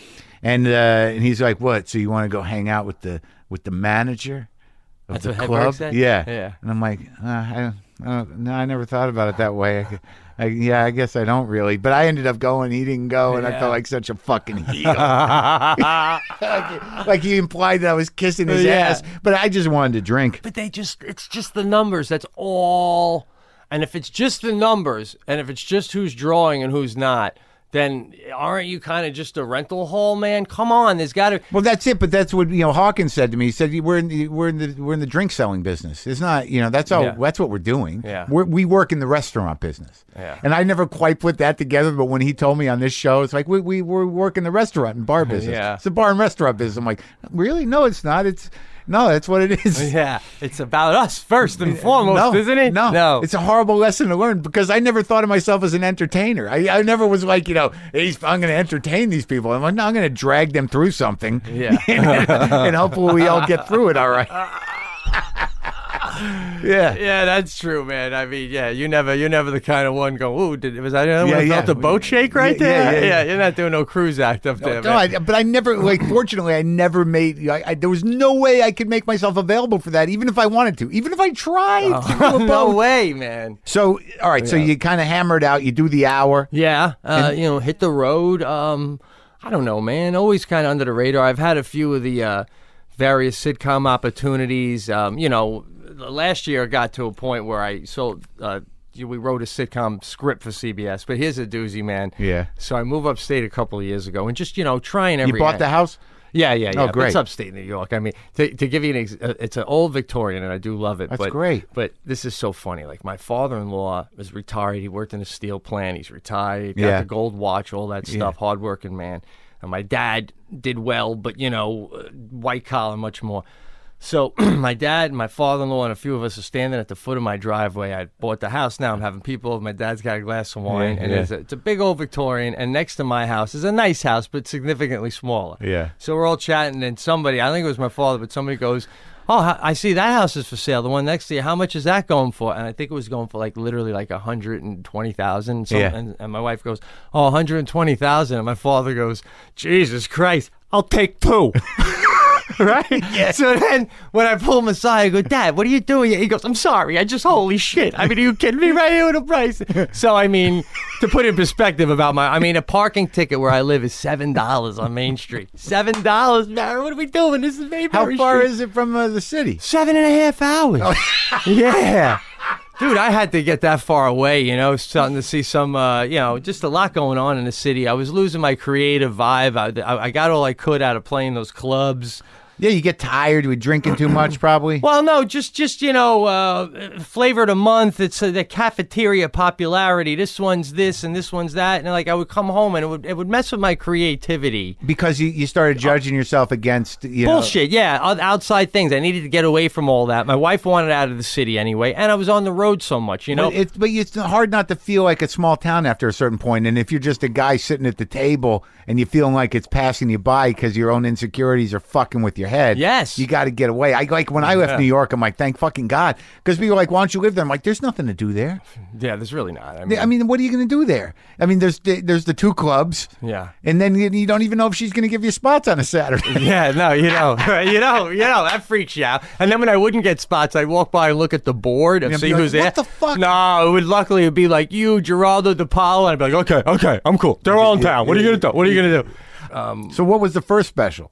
Speaker 1: and uh, and he's like, what? So you want to go hang out with the with the manager? Of
Speaker 4: That's
Speaker 1: the
Speaker 4: what Hedberg
Speaker 1: club.
Speaker 4: said?
Speaker 1: Yeah,
Speaker 4: Yeah.
Speaker 1: And I'm like, uh, I, don't, I don't, no, I never thought about it that way. I, I, yeah, I guess I don't really. But I ended up going. He didn't go, and I
Speaker 4: Yeah.
Speaker 1: felt like such a fucking heel. *laughs* like, like he implied that I was kissing his
Speaker 4: Yeah.
Speaker 1: ass, but I just wanted to drink.
Speaker 4: But they just, it's just the numbers. That's all. And if it's just the numbers, and if it's just who's drawing and who's not, then aren't you kind of just a rental hall, man? Come on, there's got to.
Speaker 1: Well, that's it. But that's what you know. Hawkins said to me. He said, "We're in the we're in the we're in the drink selling business. It's not you know that's all.
Speaker 4: Yeah.
Speaker 1: That's what we're doing.
Speaker 4: Yeah.
Speaker 1: We're, we work in the restaurant business.
Speaker 4: Yeah.
Speaker 1: And I never quite put that together. But when he told me on this show, it's like we we we work in the restaurant and bar *laughs* business.
Speaker 4: Yeah.
Speaker 1: It's a bar and restaurant business. I'm like, really? No, it's not. It's no, that's what it is. *laughs*
Speaker 4: Yeah, it's about us first and foremost,
Speaker 1: no,
Speaker 4: isn't it?
Speaker 1: No,
Speaker 4: no.
Speaker 1: It's a horrible lesson to learn because I never thought of myself as an entertainer. I, I never was like, you know, hey, I'm going to entertain these people. I'm like, no, I'm going to drag them through something.
Speaker 4: Yeah. *laughs*
Speaker 1: and hopefully we all get through it all right. *laughs* yeah.
Speaker 4: yeah, that's true, man. I mean, yeah, you never, you're never the kind of one go, ooh, did, it? was I the only
Speaker 1: Yeah,
Speaker 4: felt
Speaker 1: yeah.
Speaker 4: the boat shake right
Speaker 1: Yeah, yeah,
Speaker 4: there?
Speaker 1: yeah, yeah.
Speaker 4: you're not doing no cruise act up there,
Speaker 1: No. I, but I never like. Fortunately, I never made. I, I, there was no way I could make myself available for that, even if I wanted to, even if I tried. a *laughs*
Speaker 4: no way, man.
Speaker 1: So, all right. So you kind of hammered out. You do the hour.
Speaker 4: Yeah, uh, you know, hit the road. Um, I don't know, man. Always kind of under the radar. I've had a few of the uh, various sitcom opportunities. Um, you know, last year I got to a point where I sold. Uh, we wrote a sitcom script for CBS, but here's a doozy, man.
Speaker 1: Yeah.
Speaker 4: So I moved upstate a couple of years ago, and just you know, trying every.
Speaker 1: You bought the house.
Speaker 4: Yeah, yeah, yeah.
Speaker 1: Oh, great.
Speaker 4: It's upstate New York. I mean, to, to give you an, ex- uh, it's an old Victorian, and I do love it.
Speaker 1: That's
Speaker 4: but,
Speaker 1: great.
Speaker 4: But this is so funny. Like my father-in-law is retired. He worked in a steel plant. He's retired. Got
Speaker 1: Yeah.
Speaker 4: the gold watch, all that stuff. Hardworking man. And my dad did well, but you know, uh, white collar much more. So *clears throat* my dad, and my father-in-law, and a few of us are standing at the foot of my driveway. I bought the house. Now I'm having people. My dad's got a glass of wine,
Speaker 1: Yeah,
Speaker 4: and
Speaker 1: yeah.
Speaker 4: It's, a, it's a big old Victorian. And next to my house is a nice house, but significantly smaller.
Speaker 1: Yeah.
Speaker 4: So we're all chatting, and somebody, I think it was my father, but somebody goes, "Oh, I see that house is for sale. The one next to you. How much is that going for?" And I think it was going for like literally like a hundred and twenty thousand.
Speaker 1: Yeah.
Speaker 4: And, and my wife goes, "Oh, hundred and twenty thousand. And my father goes, "Jesus Christ, I'll take two. *laughs* *laughs* right? *laughs* So then when I pull him aside, I go, Dad, what are you doing? He goes, I'm sorry. I just, holy shit. I mean, are you kidding me right here with the price? *laughs* So, I mean, to put in perspective about my, I mean, a parking ticket where I live is $7 on Main Street. $7, man. What are we doing? This is Mayberry
Speaker 1: How far
Speaker 4: Street.
Speaker 1: is it from uh, the city?
Speaker 4: Seven and a half hours. yeah. Dude, I had to get that far away, you know, starting to see some, uh, you know, just a lot going on in the city. I was losing my creative vibe. I, I, I got all I could out of playing those clubs.
Speaker 1: Yeah, you get tired with drinking too much, probably. *clears throat*
Speaker 4: Well, no, just just you know, uh, flavor of the month. It's uh, the cafeteria popularity. This one's this and this one's that, and like I would come home and it would it would mess with my creativity.
Speaker 1: because you, you started judging yourself against you know,
Speaker 4: Bullshit, yeah, outside things. I needed to get away from all that. My wife wanted out of the city anyway, and I was on the road so much, you know.
Speaker 1: But it's but it's hard not to feel like a small town after a certain point. And if you're just a guy sitting at the table and you're feeling like it's passing you by because your own insecurities are fucking with your head,
Speaker 4: Yes.
Speaker 1: you got to get away. I like when I left New York. I'm like, thank fucking God, because people are like, why don't you live there? I'm like, there's nothing to do there.
Speaker 4: yeah, there's really not. I mean,
Speaker 1: I mean, what are you going to do there? I mean, there's the, there's the two clubs,
Speaker 4: yeah.
Speaker 1: and then you, you don't even know if she's going to give you spots on a Saturday. *laughs*
Speaker 4: Yeah, no, you know, *laughs* you know, you know, that freaks you out. And then when I wouldn't get spots, I'd walk by and look at the board and see
Speaker 1: like,
Speaker 4: who's there.
Speaker 1: "What the fuck?"
Speaker 4: No, it would luckily it'd be like you, Geraldo DePaulo, and I'd be like, okay, okay, I'm cool. They're all in town. What are you gonna do? What are you gonna do?
Speaker 1: so, what was the first special?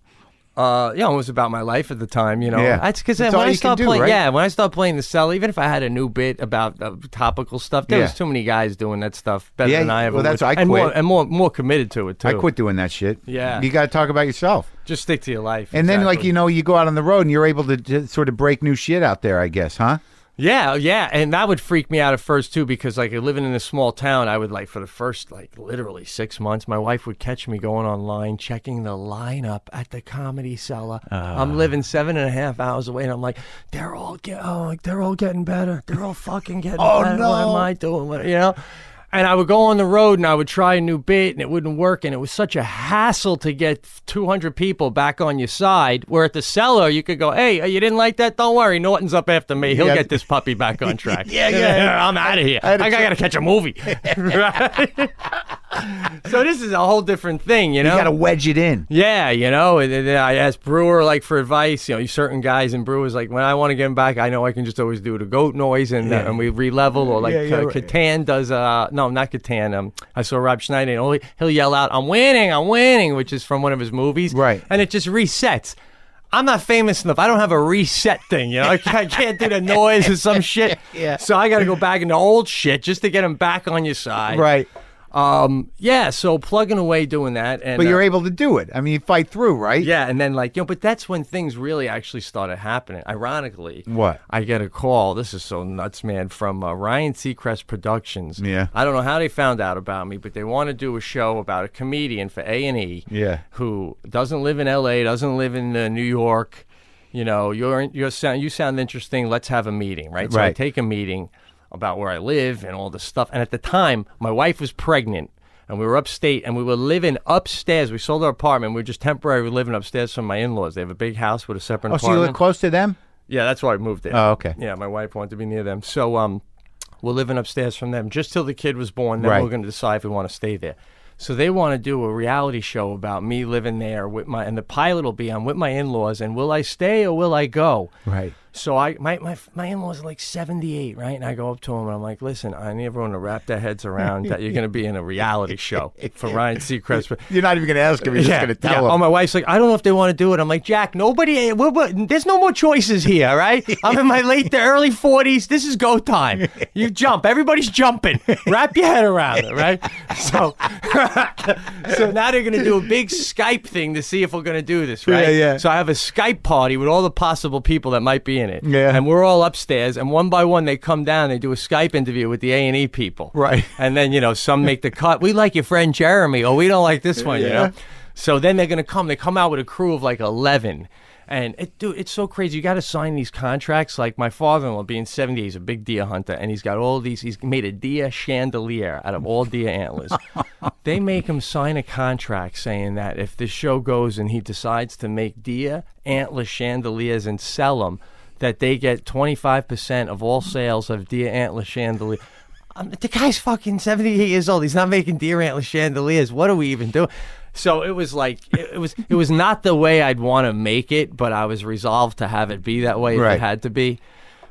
Speaker 4: Uh, yeah, it was about my life at the time, you know.
Speaker 1: Yeah.
Speaker 4: That's because when
Speaker 1: all
Speaker 4: I
Speaker 1: you can
Speaker 4: started
Speaker 1: do,
Speaker 4: playing,
Speaker 1: right?
Speaker 4: yeah, when I started playing the cell, even if I had a new bit about uh, topical stuff, there
Speaker 1: Yeah.
Speaker 4: was too many guys doing that stuff better
Speaker 1: Yeah,
Speaker 4: than I ever.
Speaker 1: well, that's
Speaker 4: would.
Speaker 1: why I
Speaker 4: and more
Speaker 1: quit.
Speaker 4: and more more committed to it too.
Speaker 1: I quit doing that shit.
Speaker 4: Yeah.
Speaker 1: you got to talk about yourself.
Speaker 4: Just stick to your life.
Speaker 1: And then, like you know, you go out on the road and you're able to, to sort of break new shit out there. I guess, huh?
Speaker 4: Yeah, yeah, and that would freak me out at first too because like living in a small town, I would like for the first like literally six months, my wife would catch me going online checking the lineup at the Comedy Cellar.
Speaker 1: Ah.
Speaker 4: I'm living seven and a half hours away, and I'm like, they're all get, oh, like they're all getting better. They're all fucking getting
Speaker 1: Oh,
Speaker 4: better. What
Speaker 1: no.
Speaker 4: am I doing? What, you know. And I would go on the road and I would try a new bit and it wouldn't work. And it was such a hassle to get 200 people back on your side. Where at the cellar, you could go, hey, uh, you didn't like that? Don't worry. Norton's up after me. He'll
Speaker 1: Yeah.
Speaker 4: get this puppy back on *laughs* track.
Speaker 1: Yeah, yeah. *laughs*
Speaker 4: I'm out of here.
Speaker 1: I
Speaker 4: I, got to catch a movie. *laughs* So this is a whole different thing, you know?
Speaker 1: You got to wedge it in.
Speaker 4: Yeah, you know, I asked Breuer like for advice. You know, certain guys in Breuer's like when I want to get him back, I know I can just always do the goat noise and uh, and we re-level or like
Speaker 1: Yeah, yeah,
Speaker 4: uh,
Speaker 1: right.
Speaker 4: Catan does. Uh, no, not Catan. Um, I saw Rob Schneider and he'll, he'll yell out, "I'm winning, I'm winning," which is from one of his movies,
Speaker 1: Right.
Speaker 4: And it just resets. I'm not famous enough. I don't have a reset thing, you know. I can't, I can't do the noise or some shit. *laughs*
Speaker 1: Yeah.
Speaker 4: So I got to go back into old shit just to get him back on your side.
Speaker 1: Right.
Speaker 4: Um. Yeah. So plugging away doing that, and
Speaker 1: But
Speaker 4: uh,
Speaker 1: you're able to do it. I mean, you fight through, right?
Speaker 4: yeah, and then like you know, but that's when things really actually started happening. Ironically,
Speaker 1: What?
Speaker 4: I get a call. This is so nuts, man, from uh, Ryan Seacrest Productions.
Speaker 1: Yeah.
Speaker 4: I don't know how they found out about me, but they want to do a show about a comedian for A and E.
Speaker 1: Yeah.
Speaker 4: who doesn't live in L.A., doesn't live in uh, New York. You know, you're you're sound you sound interesting. Let's have a meeting, right? So I
Speaker 1: Right.
Speaker 4: take a meeting about where I live and all this stuff. And at the time, my wife was pregnant. And we were upstate, and we were living upstairs. We sold our apartment. We were just temporarily living upstairs from my in-laws. They have a big house with a separate
Speaker 1: Oh, so you live close to them?
Speaker 4: Yeah, that's why I moved there.
Speaker 1: Oh, okay.
Speaker 4: Yeah, my wife wanted to be near them. So um, we're living upstairs from them just till the kid was born. Then
Speaker 1: Right.
Speaker 4: we're going to decide if we want to stay there. So they want to do a reality show about me living there with my, and the pilot will be on with my in-laws. And will I stay or will I go?
Speaker 1: Right.
Speaker 4: So I, my, my, my in-laws like 78, right? And I go up to him and I'm like, listen, I need everyone to wrap their heads around that you're going to be in a reality show for Ryan Seacrest. *laughs*
Speaker 1: You're not even going to ask him. You're just going to tell
Speaker 4: yeah.
Speaker 1: him.
Speaker 4: Oh, my wife's like, I don't know if they want to do it. I'm like, Jack, nobody, we're, we're- there's no more choices here, right? *laughs* I'm in my late to early 40s. This is go time. You jump. Everybody's jumping. Wrap your head around it, right? *laughs* So, so now they're going to do a big Skype thing to see if we're going to do this, right?
Speaker 1: Yeah, yeah.
Speaker 4: So I have a Skype party with all the possible people that might be in it.
Speaker 1: Yeah.
Speaker 4: And we're all upstairs, and one by one they come down. They do a Skype interview with the A and E people.
Speaker 1: Right.
Speaker 4: And then you know some make the cut. We like your friend Jeremy, or we don't like this one. You know. So then they're gonna come. They come out with a crew of like eleven. And it, dude, it's so crazy. You got to sign these contracts. Like my father-in-law, being seventy, he's a big deer hunter, and he's got all these. He's made a deer chandelier out of all deer antlers. *laughs* they make him sign a contract saying that if this show goes and he decides to make deer antler chandeliers and sell them, that they get twenty five percent of all sales of deer antler chandelier. Um, the guy's fucking 78 years old. He's not making deer antler chandeliers. What are we even doing? So it was like it, it was it was not the way I'd want to make it, but I was resolved to have it be that way if
Speaker 1: Right.
Speaker 4: it had to be.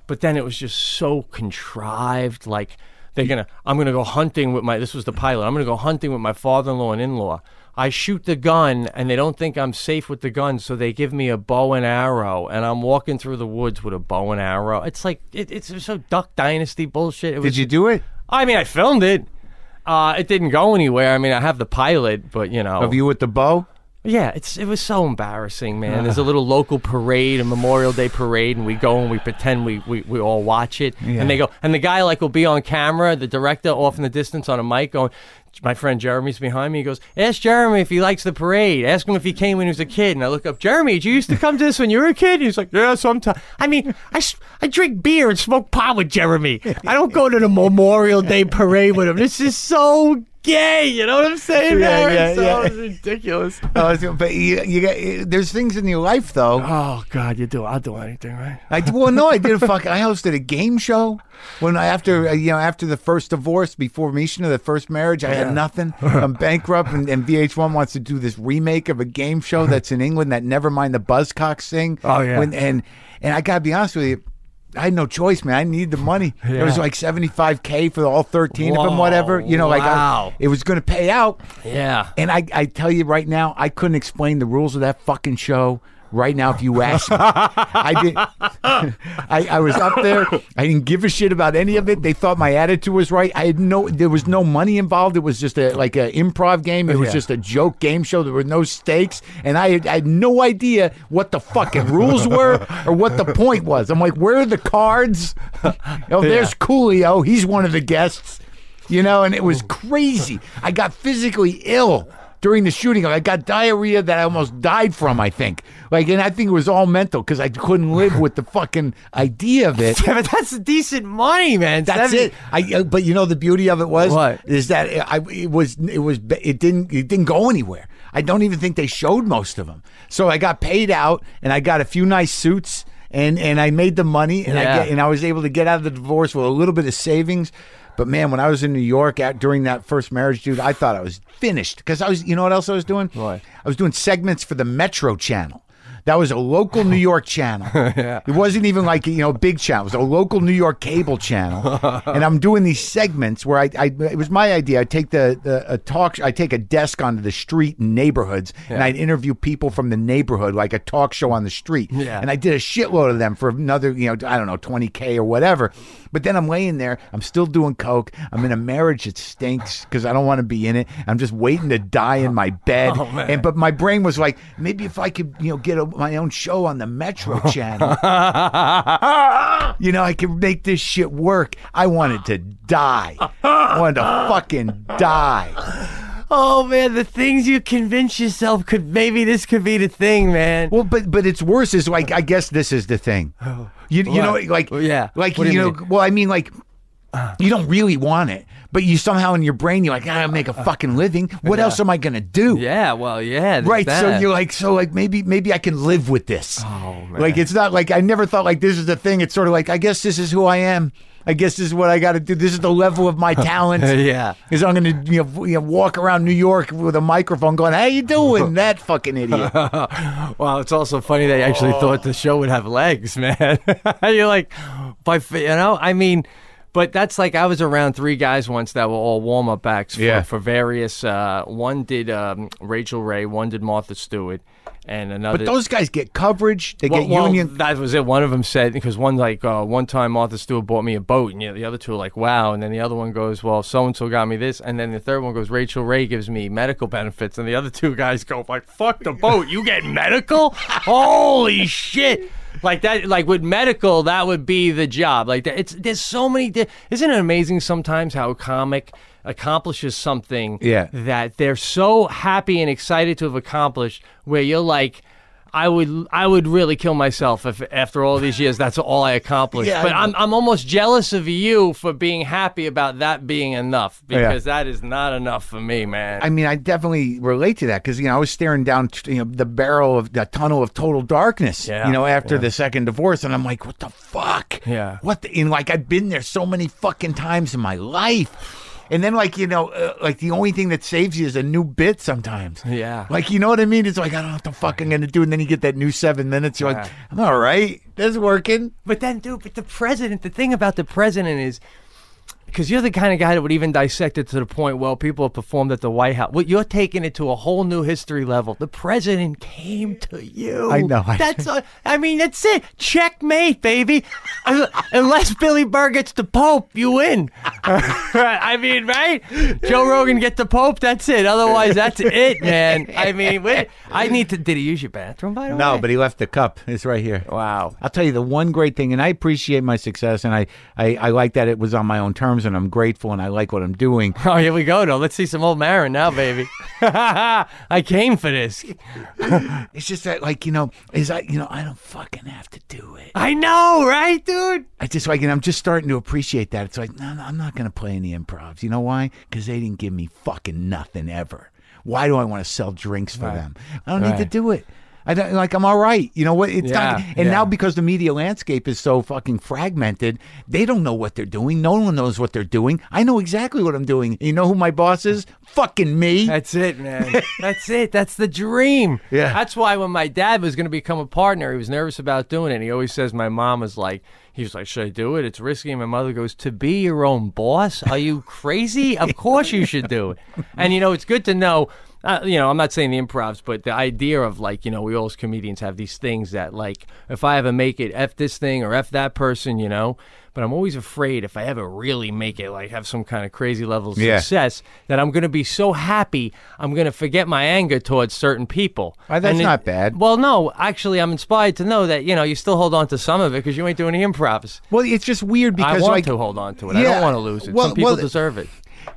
Speaker 4: But then it was just so contrived. Like they're gonna, I'm gonna go hunting with my. This was the pilot. I'm gonna go hunting with my father-in-law and in-law. I shoot the gun and they don't think I'm safe with the gun, so they give me a bow and arrow, and I'm walking through the woods with a bow and arrow. It's like it, it's so Duck Dynasty bullshit. It was,
Speaker 1: Did you do it?
Speaker 4: I mean, I filmed it. Uh, it didn't go anywhere. I mean, I have the pilot, but you know,
Speaker 1: Of you with the bow?
Speaker 4: yeah, it's it was so embarrassing, man. There's a little local parade, a Memorial Day parade, and we go and we pretend we, we, we all watch it. And they go, and the guy like will be on camera, the director off in the distance on a mic going. My friend Jeremy's behind me. He goes, "Ask Jeremy if he likes the parade. Ask him if he came when he was a kid." And I look up, Jeremy, did you used to come to this when you were a kid? And He's like, "Yeah, sometimes." I mean, I, I drink beer and smoke pot with Jeremy. I don't go to the Memorial Day parade with him. This is so gay. You know what I'm saying?
Speaker 1: Yeah,
Speaker 4: man?
Speaker 1: yeah,
Speaker 4: so
Speaker 1: yeah.
Speaker 4: It's ridiculous.
Speaker 1: Uh, so- but you, you got, there's things in your life though.
Speaker 4: Oh God, you do. I'll do anything, right?
Speaker 1: I well, no, I did a *laughs* fuck. I hosted a game show when I after uh, you know after the first divorce, before Mishna, the first marriage, I had nothing. *laughs* I'm bankrupt, and, and VH1 wants to do this remake of a game show that's in England that never mind the Buzzcocks thing.
Speaker 4: Oh, yeah.
Speaker 1: When, and and I gotta be honest with you. I had no choice, man. I needed the money. *laughs* It was like seventy-five k for all thirteen of them, whatever. You know, like I- it was going to pay out.
Speaker 4: Yeah.
Speaker 1: And I, I tell you right now, I couldn't explain the rules of that fucking show right now if you asked me. I did. *laughs* I, I was up there. I didn't give a shit about any of it. They thought my attitude was right. I had no. There was no money involved. It was just a like an improv game. It was
Speaker 4: Yeah.
Speaker 1: just a joke game show. There were no stakes, and I had, I had no idea what the fucking rules were or what the point was. I'm like, where are the cards? Oh, there's Coolio. He's one of the guests. You know, and it was crazy. I got physically ill during the shooting. I got diarrhea that I almost died from, I think. Like, and I think it was all mental because I couldn't live with the fucking idea of it. *laughs*
Speaker 4: Yeah, but that's decent money, man.
Speaker 1: That's it. I, uh, but you know the beauty of it was
Speaker 4: What?
Speaker 1: is that I it was it was it didn't it didn't go anywhere. I don't even think they showed most of them. So I got paid out and I got a few nice suits and and I made the money and I
Speaker 4: Yeah.
Speaker 1: get, and I was able to get out of the divorce with a little bit of savings. But man, when I was in New York at, during that first marriage, dude, I thought I was finished because I was. You know what else I was doing?
Speaker 4: What?
Speaker 1: I was doing segments for the Metro Channel. That was a local New York channel. *laughs* It wasn't even like you know big channel. It was a local New York cable channel, *laughs* and I'm doing these segments where I, I it was my idea. I take the, the a talk. I take a desk onto the street in neighborhoods, and I'd interview people from the neighborhood, like a talk show on the street.
Speaker 4: Yeah.
Speaker 1: And I did a shitload of them for another, you know, I don't know, 20k or whatever. But then I'm laying there. I'm still doing coke. I'm in a marriage that stinks because I don't want to be in it. I'm just waiting to die in my bed. *laughs*
Speaker 4: Oh,
Speaker 1: and but my brain was like, maybe if I could, you know, get a, my own show on the Metro *laughs* Channel, you know, I can make this shit work. I wanted to die. I wanted to fucking die.
Speaker 4: Oh man, the things you convince yourself could maybe this could be the thing, man.
Speaker 1: Well, but but it's worse. Is like I guess this is the thing. Oh. You you know like
Speaker 4: Well, yeah.
Speaker 1: like
Speaker 4: What
Speaker 1: you,
Speaker 4: you
Speaker 1: know well I mean like you don't really want it, but you somehow in your brain you're like ah, I gotta make a uh, uh, fucking living. Uh, what else am I gonna do?
Speaker 4: Yeah, well, yeah, there's
Speaker 1: Right, so
Speaker 4: that.
Speaker 1: you're like, so like maybe maybe I can live with this.
Speaker 4: Oh, man.
Speaker 1: Like it's not like I never thought like this is the thing. It's sort of like I guess this is who I am. I guess this is what I got to do. This is the level of my *laughs* talent.
Speaker 4: Yeah.
Speaker 1: is I'm going to you know, you know walk around New York with a microphone going, "How you doing?" *laughs* that fucking idiot. *laughs*
Speaker 4: Well, it's also funny they actually thought the show would have legs, man. You're like, by f- you know, I mean, but that's like I was around three guys once that were all warm up acts for,
Speaker 1: Yeah.
Speaker 4: for various. Uh, one did um, Rachael Ray, one did Martha Stewart, and another.
Speaker 1: But those guys get coverage. They
Speaker 4: well,
Speaker 1: get
Speaker 4: well,
Speaker 1: union.
Speaker 4: that was it. One of them said because one like uh, one time Martha Stewart bought me a boat, and you know, the other two are like, "Wow!" And then the other one goes, "Well, so and so got me this," and then the third one goes, "Rachael Ray gives me medical benefits," and the other two guys go, "Like fuck the boat, you get medical? *laughs* Holy shit!" Like that, like with medical, that would be the job. Like that, it's there's so many. Di- Isn't it amazing sometimes how a comic accomplishes something
Speaker 1: Yeah.
Speaker 4: that they're so happy and excited to have accomplished where you're like I would I would really kill myself if after all these years that's all I accomplished.
Speaker 1: Yeah,
Speaker 4: but
Speaker 1: know.
Speaker 4: I'm I'm almost jealous of you for being happy about that being enough oh,
Speaker 1: Yeah.
Speaker 4: because that is not enough for me, man.
Speaker 1: I mean, I definitely relate to that because you know I was staring down you know the barrel of the tunnel of total darkness.
Speaker 4: Yeah,
Speaker 1: You know, after
Speaker 4: yeah.
Speaker 1: the second divorce, and I'm like, what the fuck?
Speaker 4: Yeah.
Speaker 1: What the? And like I've been there so many fucking times in my life. And then, like you know, uh, like the only thing that saves you is a new bit sometimes.
Speaker 4: Yeah.
Speaker 1: Like you know what I mean? It's like I don't know what the fuck I'm gonna do, and then you get that new seven minutes. You're like, I'm all right. That's working.
Speaker 4: But then, dude, but the president, the thing about the president is because you're the kind of guy that would even dissect it to the point, well, people have performed at the White House. Well, you're taking it to a whole new history level. The president came to you.
Speaker 1: I know.
Speaker 4: That's, a, I mean, that's it. Checkmate, baby. *laughs* Unless Billy Burr gets the Pope, you win. *laughs* I mean, right? Joe Rogan get the Pope, that's it. Otherwise, that's it, man. I mean, wait, I need to. Did he use your bathroom, by the way?
Speaker 1: No, but he left the cup. It's right here.
Speaker 4: Wow.
Speaker 1: I'll tell you the one great thing, and I appreciate my success, and I, I, I like that it was on my own terms, and I'm grateful, and I like what I'm doing. *laughs*
Speaker 4: Oh, here we go, though. Let's see some old Maron now, baby. *laughs* I came for this. *laughs*
Speaker 1: It's just that, like, you know, is I, you know, I don't fucking have to do it.
Speaker 4: I know, right, dude?
Speaker 1: I just like, and I'm just starting to appreciate that. It's like, no, no I'm not going to play any improvs. You know why? Because they didn't give me fucking nothing ever. Why do I want to sell drinks for them? I don't need to do it. I don't like. I'm all right. You know what? It's not. And
Speaker 4: yeah.
Speaker 1: now because the media landscape is so fucking fragmented, they don't know what they're doing. No one knows what they're doing. I know exactly what I'm doing. You know who my boss is? Fucking me.
Speaker 4: That's it, man. *laughs* That's it. That's the dream.
Speaker 1: Yeah.
Speaker 4: That's why when my dad was going to become a partner, he was nervous about doing it. He always says my mom was like, he was like, should I do it? It's risky. And my mother goes, to be your own boss? Are you crazy? of course you should do it. And, you know, it's good to know. Uh, you know, I'm not saying the improvs, but the idea of like, you know, we all as comedians have these things that, like, if I ever make it, F this thing or F that person, you know, but I'm always afraid if I ever really make it, like, have some kind of crazy level of
Speaker 1: Yeah.
Speaker 4: success, that I'm going to be so happy, I'm going to forget my anger towards certain people.
Speaker 1: Why, that's not bad.
Speaker 4: Well, no, actually, I'm inspired to know that, you know, you still hold on to some of it because you ain't doing the improvs.
Speaker 1: well, it's just weird because
Speaker 4: I want
Speaker 1: like
Speaker 4: to hold on to it. I don't want to lose it.
Speaker 1: Well-
Speaker 4: some people
Speaker 1: well-
Speaker 4: deserve it.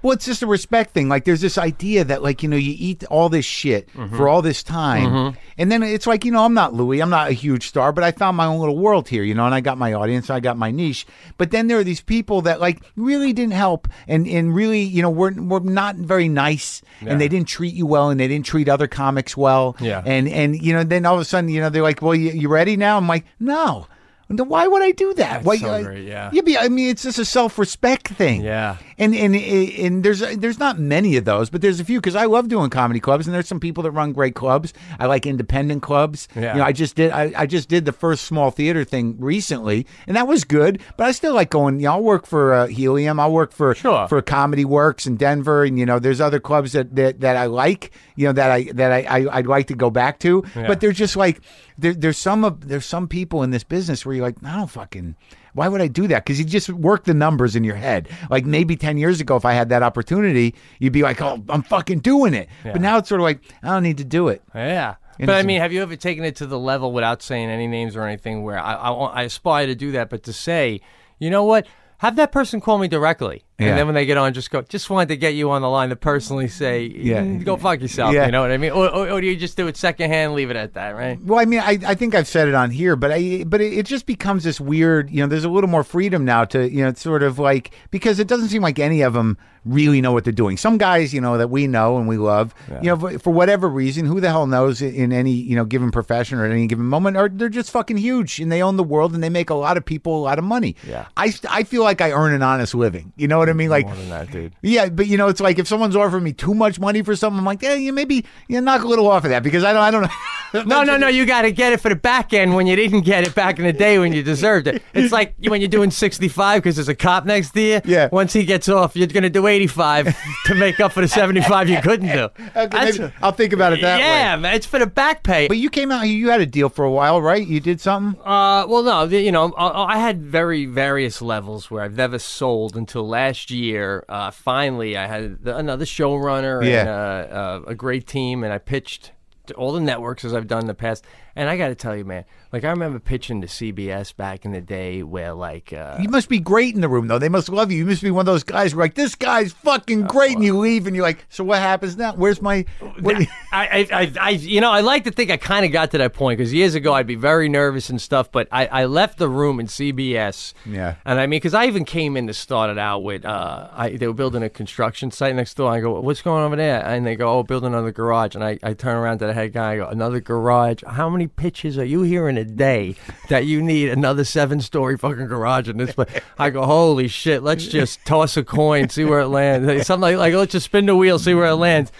Speaker 1: Well, it's just a respect thing. Like, there's this idea that, like, you know, you eat all this shit
Speaker 4: Mm-hmm.
Speaker 1: for all this time, and then it's like, you know, I'm not Louis, I'm not a huge star, but I found my own little world here, you know, and I got my audience, I got my niche. But then there are these people that, like, really didn't help, and and really, you know, were were not very nice, and they didn't treat you well, and they didn't treat other comics well,
Speaker 4: Yeah.
Speaker 1: and and you know, then all of a sudden, you know, they're like, well, you, you ready now? I'm like, no. Then Why would I do that? Why,
Speaker 4: so
Speaker 1: I-
Speaker 4: great, yeah.
Speaker 1: Yeah, I mean, it's just a self-respect thing.
Speaker 4: Yeah.
Speaker 1: And and and there's there's not many of those, but there's a few because I love doing comedy clubs, and there's some people that run great clubs. I like independent clubs.
Speaker 4: Yeah.
Speaker 1: You know, I just did I, I just did the first small theater thing recently, and that was good. But I still like going. You know, I'll work for uh, Helium. I'll work for
Speaker 4: Sure.
Speaker 1: for Comedy Works in Denver, and you know, there's other clubs that that, that I like. You know, that I that I, I I'd like to go back to. But they're just like there, there's some of there's some people in this business where you're like, I don't fucking. Why would I do that? Because you just work the numbers in your head. Like maybe 10 years ago, if I had that opportunity, you'd be like, oh, I'm fucking doing it. But now it's sort of like, I don't need to do it.
Speaker 4: Yeah.
Speaker 1: And
Speaker 4: But I mean, have you ever taken it to the level without saying any names or anything where I, I, I aspire to do that, but to say, you know what? Have that person call me directly.
Speaker 1: Yeah.
Speaker 4: And then when they get on, just go, just wanted to get you on the line to personally say,
Speaker 1: Yeah.
Speaker 4: "Mm, go fuck yourself.
Speaker 1: Yeah.
Speaker 4: You know what I mean? Or, or, or do you just do it secondhand, leave it at that, right?
Speaker 1: Well, I mean, I, I think I've said it on here, but I but it, it just becomes this weird. You know, there's a little more freedom now to you know, it's sort of like because it doesn't seem like any of them really know what they're doing. Some guys, you know, that we know and we love, you know, for- for whatever reason, who the hell knows in any you know given profession or at any given moment, are they're just fucking huge and they own the world and they make a lot of people a lot of money.
Speaker 4: Yeah.
Speaker 1: I I feel like I earn an honest living. You know what I mean? Like
Speaker 4: More than that, dude.
Speaker 1: Yeah, but you know, it's like if someone's offering me too much money for something, I'm like, yeah, you maybe you knock a little off of that because I don't, I don't know. *laughs*
Speaker 4: No, no, no. You got to get it for the back end when you didn't get it back in the day when you deserved it. It's like when you're doing 65 because there's a cop next to you.
Speaker 1: Yeah.
Speaker 4: Once he gets off, you're going to do 85 *laughs* to make up for the 75 you couldn't do. *laughs*
Speaker 1: Okay, maybe I'll think about it that way.
Speaker 4: yeah, man. It's for the back pay.
Speaker 1: But you came out, you had a deal for a while, right? You did something.
Speaker 4: Uh, well, no, you know, I, I had very various levels where I've never sold until last year. Uh, finally, I had the, another showrunner and uh, uh, a great team, and I pitched to all the networks as I've done in the past. And I got to tell you, man, like I remember pitching to CBS back in the day, where like uh,
Speaker 1: You must be great in the room, though. They must love you. You must be one of those guys who are like, this guy's fucking great, and you leave, and you're like, so what happens now? Where's my? What,
Speaker 4: I, I, I, I, you know, I like to think I kind of got to that point because years ago I'd be very nervous and stuff, but I, I left the room in CBS.
Speaker 1: Yeah.
Speaker 4: And I mean, because I even came in to start it out with, uh, I, they were building a construction site next door. I go, what's going on over there? And they go, oh, building another garage. And I, I turn around to the head guy, I go, another garage? How many pitches are you hearing a day that you need another seven story fucking garage in this place? I go, holy shit, let's just toss a coin, see where it lands. Something like, like let's just spin the wheel, see where it lands.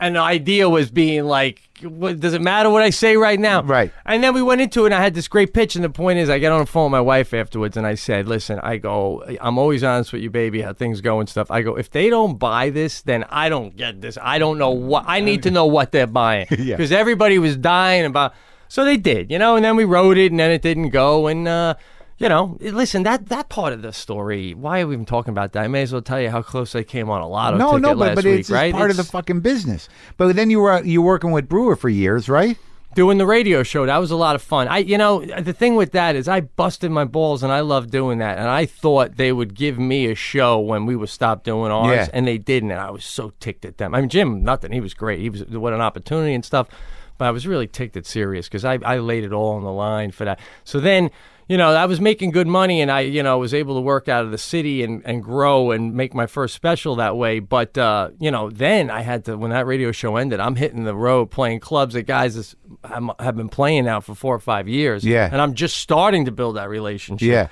Speaker 4: And the idea was being like, what, does it matter what I say right now?
Speaker 1: Right.
Speaker 4: And then we went into it, and I had this great pitch. And the point is, I get on the phone with my wife afterwards, and I said, "Listen, I go, I'm always honest with you, baby, how things go and stuff. I go, if they don't buy this, then I don't get this. I don't know what. I need to know what they're buying *laughs*
Speaker 1: Yeah.
Speaker 4: because everybody was dying about. So they did, you know. And then we wrote it, and then it didn't go, and. uh you know, listen, that that part of the story. Why are we even talking about that? I may as well tell you how close I came on a lot of
Speaker 1: No,
Speaker 4: ticket
Speaker 1: no,
Speaker 4: last
Speaker 1: but, but
Speaker 4: week,
Speaker 1: it's, it's
Speaker 4: right?
Speaker 1: part of the fucking business. But then you were you working with Breuer for years, right?
Speaker 4: doing the radio show that was a lot of fun i you know the thing with that is i busted my balls and i love doing that and i thought they would give me a show when we would stop doing ours
Speaker 1: Yeah.
Speaker 4: and they didn't and i was so ticked at them i mean jim nothing he was great he was what an opportunity and stuff but i was really ticked at sirius because I, I laid it all on the line for that so then you know, I was making good money and I, you know, was able to work out of the city and, and grow and make my first special that way. But, uh, you know, then I had to, when that radio show ended, I'm hitting the road playing clubs that guys is, I'm- have been playing now for four or five years.
Speaker 1: Yeah.
Speaker 4: And I'm just starting to build that relationship.
Speaker 1: Yeah.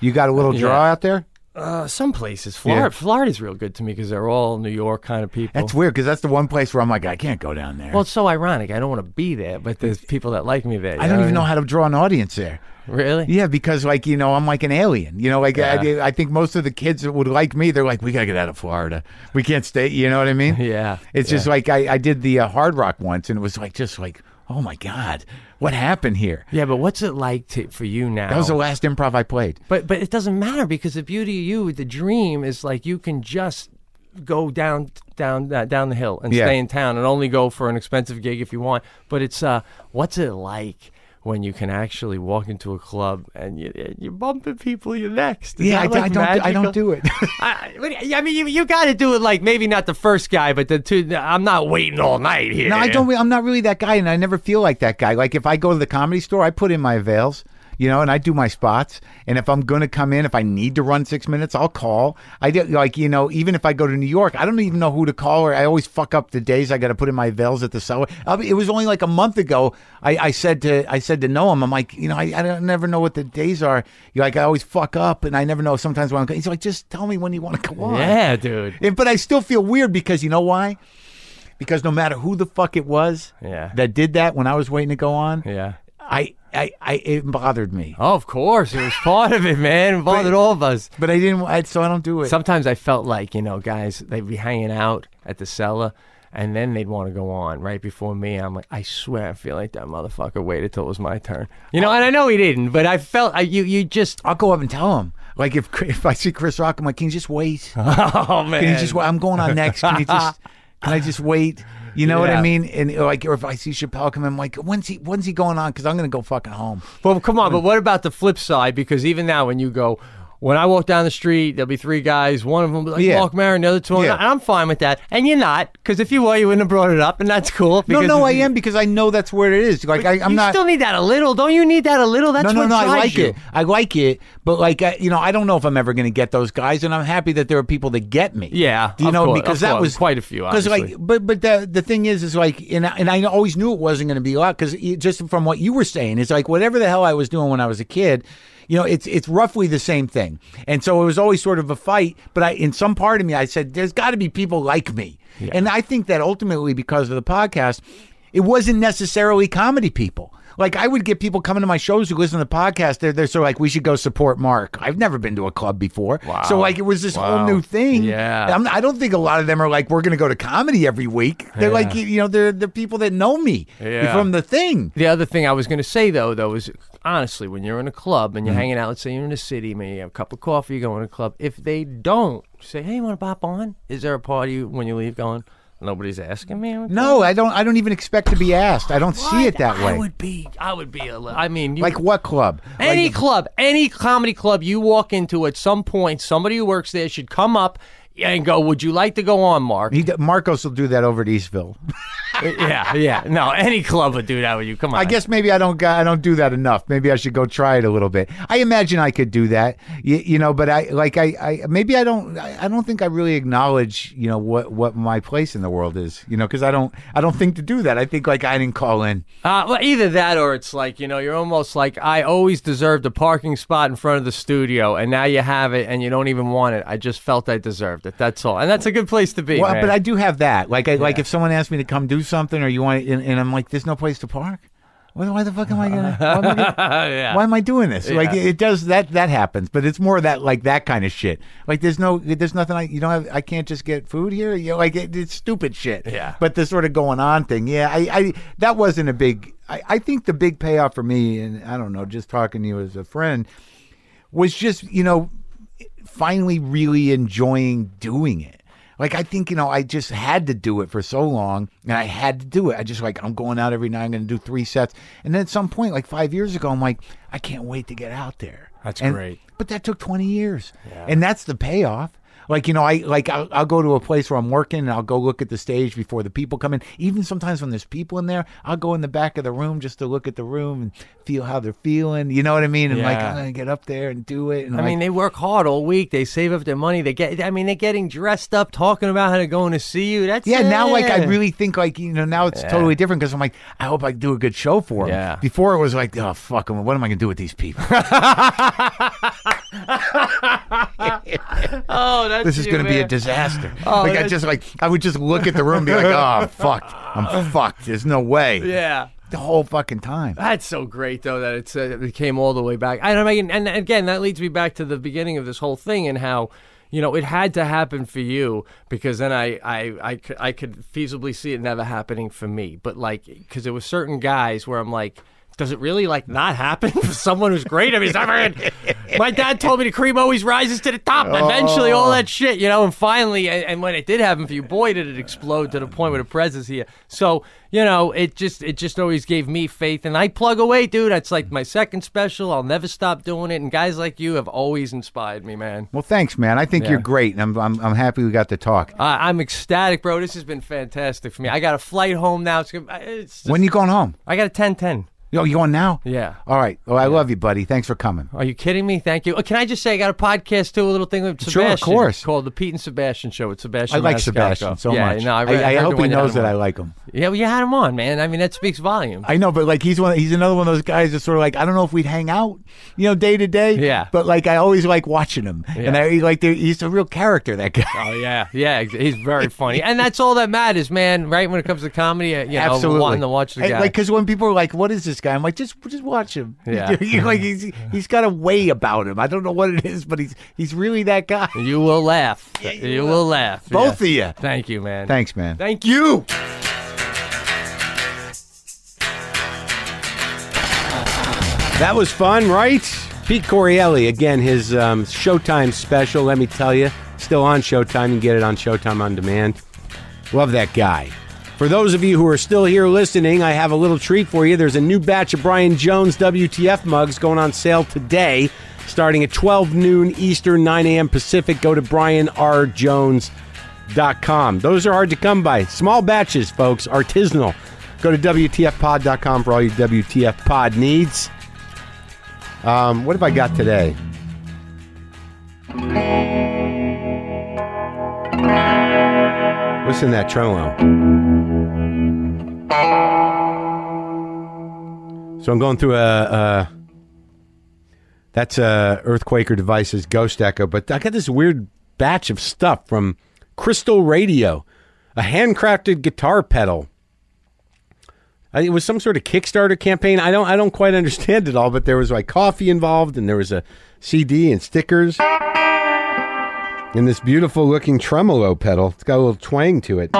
Speaker 1: You got a little draw
Speaker 4: Yeah.
Speaker 1: out there?
Speaker 4: Uh, some places. Florida,
Speaker 1: Yeah.
Speaker 4: Florida's real good to me because they're all New York kind of people.
Speaker 1: That's weird because that's the one place where I'm like, I can't go down there.
Speaker 4: well, it's so ironic. I don't want to be there, but there's people that like me there.
Speaker 1: I don't even know how to draw an audience there.
Speaker 4: Really?
Speaker 1: Yeah, because like you know, I'm like an alien. You know, like
Speaker 4: Yeah.
Speaker 1: I, I think most of the kids that would like me, they're like, we gotta get out of Florida. We can't stay. You know what I mean? *laughs*
Speaker 4: Yeah,
Speaker 1: It's just like I, I did the uh, Hard Rock once, and it was like just like, oh my god, what happened here?
Speaker 4: Yeah, but what's it like to, for you now?
Speaker 1: That was the last improv I played.
Speaker 4: But but it doesn't matter because the beauty of you, the dream is like you can just go down down uh, down the hill and
Speaker 1: Yeah.
Speaker 4: stay in town and only go for an expensive gig if you want. But it's uh, what's it like? When you can actually walk into a club and you, you're bumping people, you're next. Is
Speaker 1: Yeah, I,
Speaker 4: like,
Speaker 1: I don't. I don't do it. *laughs*
Speaker 4: I, I- I mean, you, you got to do it like maybe not the first guy, but the two. I'm not waiting all night here.
Speaker 1: No, I don't. I'm not really that guy, and I never feel like that guy. Like if I go to the comedy store, I put in my avails, you know, and I do my spots. And if I'm gonna come in, if I need to run six minutes, I'll call. I do like you know, even if I go to New York, I don't even know who to call, or I always fuck up the days I got to put in my avails at the cellar. It was only like a month ago. I, I said to I said to Noam, I'm like, you know, I, I don't never know what the days are. You're like, I always fuck up, and I never know sometimes when I'm. He's like, just tell me when you want to come on.
Speaker 4: Yeah, dude.
Speaker 1: Yeah, But I still feel weird because you know why? Because no matter who the fuck it was
Speaker 4: Yeah.
Speaker 1: that did that when I was waiting to go on,
Speaker 4: Yeah.
Speaker 1: I, I, I it bothered me.
Speaker 4: Oh, of course, it was part of it, man. It bothered all of us.
Speaker 1: But I didn't, I, so I don't do it.
Speaker 4: Sometimes I felt like, you know, guys, they'd be hanging out at the cellar and then they'd want to go on right before me. I'm like, I swear, I feel like that motherfucker waited till it was my turn. You know, and I know he didn't, but I felt, I, you, you just,
Speaker 1: I'll go up and tell him. Like if if I see Chris Rock, I'm like, can you just wait? *laughs*
Speaker 4: oh, man.
Speaker 1: Can you just? wait? I'm going on next. Can you *laughs* just? Can I just wait? You know what I mean? And like, or if I see Chappelle come in, I'm like, when's he? When's he going on? Because I'm gonna go fucking home.
Speaker 4: Well, come on, but what about the flip side? Because even now, when you go, when I walk down the street, there'll be three guys. One of them will be like
Speaker 1: Yeah.
Speaker 4: Marc Maron, the other two.
Speaker 1: Yeah.
Speaker 4: And I'm fine with that. And you're not, because if you were, you wouldn't have brought it up, and that's cool.
Speaker 1: No, no, I am because I know that's where it is. Like I, I'm
Speaker 4: you
Speaker 1: not.
Speaker 4: still need that a little, don't you? Need that a little? That's
Speaker 1: no, no,
Speaker 4: what
Speaker 1: no. I like
Speaker 4: you.
Speaker 1: it. I like it, but like I, you know, I don't know if I'm ever going to get those guys, and I'm happy that there are people that get me.
Speaker 4: Yeah,
Speaker 1: do you know
Speaker 4: course,
Speaker 1: because that
Speaker 4: course.
Speaker 1: was
Speaker 4: Quite a few,
Speaker 1: Because like, but but the the thing is, is like, and I, and I always knew it wasn't going to be a lot because just from what you were saying, it's like whatever the hell I was doing when I was a kid. You know, it's it's roughly the same thing, and so it was always sort of a fight. But I, in some part of me, I said, "There's got to be people like me," and I think that ultimately, because of the podcast, it wasn't necessarily comedy people. Like I would get people coming to my shows who listen to the podcast. They're they're sort of like, we should go support Marc. I've never been to a club before,
Speaker 4: Wow.
Speaker 1: so like it was this whole new thing.
Speaker 4: Yeah.
Speaker 1: I'm, I don't think a lot of them are like, we're going to go to comedy every week. They're
Speaker 4: Yeah.
Speaker 1: like, you know, they're the people that know me
Speaker 4: Yeah.
Speaker 1: from the thing.
Speaker 4: The other thing I was going to say though, though, is honestly, when you're in a club
Speaker 1: Mm-hmm.
Speaker 4: and you're hanging out, let's say you're in a city, maybe you have a cup of coffee, you go in a club. If they don't say, "Hey, you want to pop on?" Is there a party when you leave? Going, nobody's asking me.
Speaker 1: No, I don't. I don't even expect to be asked. I don't see it that way.
Speaker 4: I would be. I would be a. li- I mean, you,
Speaker 1: Like what club?
Speaker 4: any
Speaker 1: Like-
Speaker 4: club, any comedy club you walk into at some point, somebody who works there should come up and go, "Would you like to go on, Marc?"
Speaker 1: He, Marcos will do that over at Eastville. *laughs*
Speaker 4: yeah, yeah. No, any club would do that with you. Come on.
Speaker 1: I guess maybe I don't I don't do that enough. Maybe I should go try it a little bit. I imagine I could do that, you, you know. But I like I, I maybe I don't I, I don't think I really acknowledge you know what what my place in the world is. You know, because I don't I don't think to do that. I think like I didn't call in.
Speaker 4: Uh, well, either that or it's like, you know, you're almost like, I always deserved a parking spot in front of the studio, and now you have it and you don't even want it. I just felt I deserved it. That's all. And that's a good place to be.
Speaker 1: Well,
Speaker 4: man.
Speaker 1: but I do have that. Like I like if someone asked me to come do something or you want, and, and I'm like, there's no place to park. Why, the fuck am I gonna? *laughs* Why am I, gonna,
Speaker 4: yeah.
Speaker 1: why am I doing this? Like it does that that happens, but it's more that like that kind of shit. Like there's no, there's nothing. I you don't have. I can't just get food here. You know, like it, it's stupid shit.
Speaker 4: Yeah.
Speaker 1: But the sort of going on thing, yeah. I, I that wasn't a big. I, I think the big payoff for me, and I don't know, just talking to you as a friend, was just you know finally really enjoying doing it. Like I think you know I just had to do it for so long, and I had to do it. I just like I'm going out every night. I'm going to do three sets, and then at some point, like five years ago, I'm like I can't wait to get out there.
Speaker 4: That's
Speaker 1: And-
Speaker 4: great.
Speaker 1: But that took 20 years, and that's the payoff. Like you know, I like I'll, I'll go to a place where I'm working, and I'll go look at the stage before the people come in. Even sometimes when there's people in there, I'll go in the back of the room just to look at the room and feel how they're feeling. You know what I mean? And like I'm gonna get up there and do it. And
Speaker 4: I
Speaker 1: like,
Speaker 4: mean, they work hard all week. They save up their money. They get. I mean, they're getting dressed up, talking about how they're going to see you. That's
Speaker 1: Yeah, now like I really think like you know now it's totally different because I'm like I hope I do a good show for them.
Speaker 4: Yeah.
Speaker 1: Before it was like oh fuck 'em, what am I gonna do with these people? *laughs*
Speaker 4: Oh, that's
Speaker 1: this is gonna be a disaster.
Speaker 4: Oh, *laughs*
Speaker 1: like I just like I would just look at the room and be like *laughs* oh I'm fucked I'm fucked. There's no way.
Speaker 4: Yeah.
Speaker 1: The whole fucking time.
Speaker 4: That's so great, though, that it's, uh, it came all the way back. I mean, and again, that leads me back to the beginning of this whole thing and how, you know, it had to happen for you because then I, I, I, I could feasibly see it never happening for me. But like, because there were certain guys where I'm like, does it really like not happen for someone who's great? I mean, my dad told me the cream always rises to the top. Oh. Eventually, all that shit, you know, and finally, and, and when it did happen for you, boy, did it explode to the point where the presence here. So, you know, it just, it just always gave me faith, and I plug away, dude. That's like my second special. I'll never stop doing it, and guys like you have always inspired me, man.
Speaker 1: Well, thanks, man. I think
Speaker 4: Yeah.
Speaker 1: you're great, and I'm, I'm I'm happy we got to talk.
Speaker 4: I I'm ecstatic, bro. This has been fantastic for me. I got a flight home now. It's, it's just,
Speaker 1: When you going home?
Speaker 4: I got a ten ten.
Speaker 1: Yo, you going now?
Speaker 4: Yeah.
Speaker 1: All right. Well, I love you, buddy. Thanks for coming.
Speaker 4: Are you kidding me? Thank you. Oh, can I just say I got a podcast too, a little thing with
Speaker 1: Sure, of
Speaker 4: Sebastian.
Speaker 1: course.
Speaker 4: Called the Pete and Sebastian Show with Sebastian.
Speaker 1: I like
Speaker 4: Maniscalco.
Speaker 1: Sebastian so
Speaker 4: yeah,
Speaker 1: much.
Speaker 4: No, I,
Speaker 1: I,
Speaker 4: read-
Speaker 1: I,
Speaker 4: heard
Speaker 1: hope he
Speaker 4: you
Speaker 1: knows
Speaker 4: him
Speaker 1: that I
Speaker 4: on.
Speaker 1: like him.
Speaker 4: Yeah, well, you had him on, man. I mean, that speaks volumes.
Speaker 1: I know, but like he's one. He's another one of those guys that's sort of like I don't know if we'd hang out, you know, day to day.
Speaker 4: Yeah.
Speaker 1: But like I always like watching him, and
Speaker 4: Yeah.
Speaker 1: I like the- he's a real character. That guy.
Speaker 4: Oh yeah, yeah, ex- he's very funny, and that's all that matters, man. Right when it comes to comedy, uh, you know,
Speaker 1: Absolutely.
Speaker 4: wanting to watch the
Speaker 1: And,
Speaker 4: guy.
Speaker 1: Like because when people are like, "What is this guy?" I'm like, "Just just watch him." *laughs*
Speaker 4: Yeah.
Speaker 1: You're like he's he's got a way about him. I don't know what it is, but he's he's really that guy. *laughs*
Speaker 4: you will laugh. you, will laugh.
Speaker 1: Both
Speaker 4: Yeah.
Speaker 1: of you.
Speaker 4: Thank you, man.
Speaker 1: Thanks, man.
Speaker 4: Thank you.
Speaker 5: That was fun, right? Pete Correale, again, his um, Showtime special, let me tell you, still on Showtime. You can get it on Showtime On Demand. Love that guy. For those of you who are still here listening, I have a little treat for you. There's a new batch of Brian Jones WTF mugs going on sale today, starting at 12 noon Eastern, 9 a.m. Pacific. Go to brianrjones.com. Those are hard to come by. Small batches, folks, artisanal. Go to WTFpod.com for all your WTF pod needs. Um, what have I got today? Listen to that tremolo. So I'm going through a. a that's a Earthquaker Devices Ghost Echo, but I got this weird batch of stuff from Crystal Radio, a handcrafted guitar pedal. It was some sort of Kickstarter campaign. I don't I don't quite understand it all, but there was like coffee involved and there was a CD and stickers. And this beautiful looking tremolo pedal. It's got a little twang to it.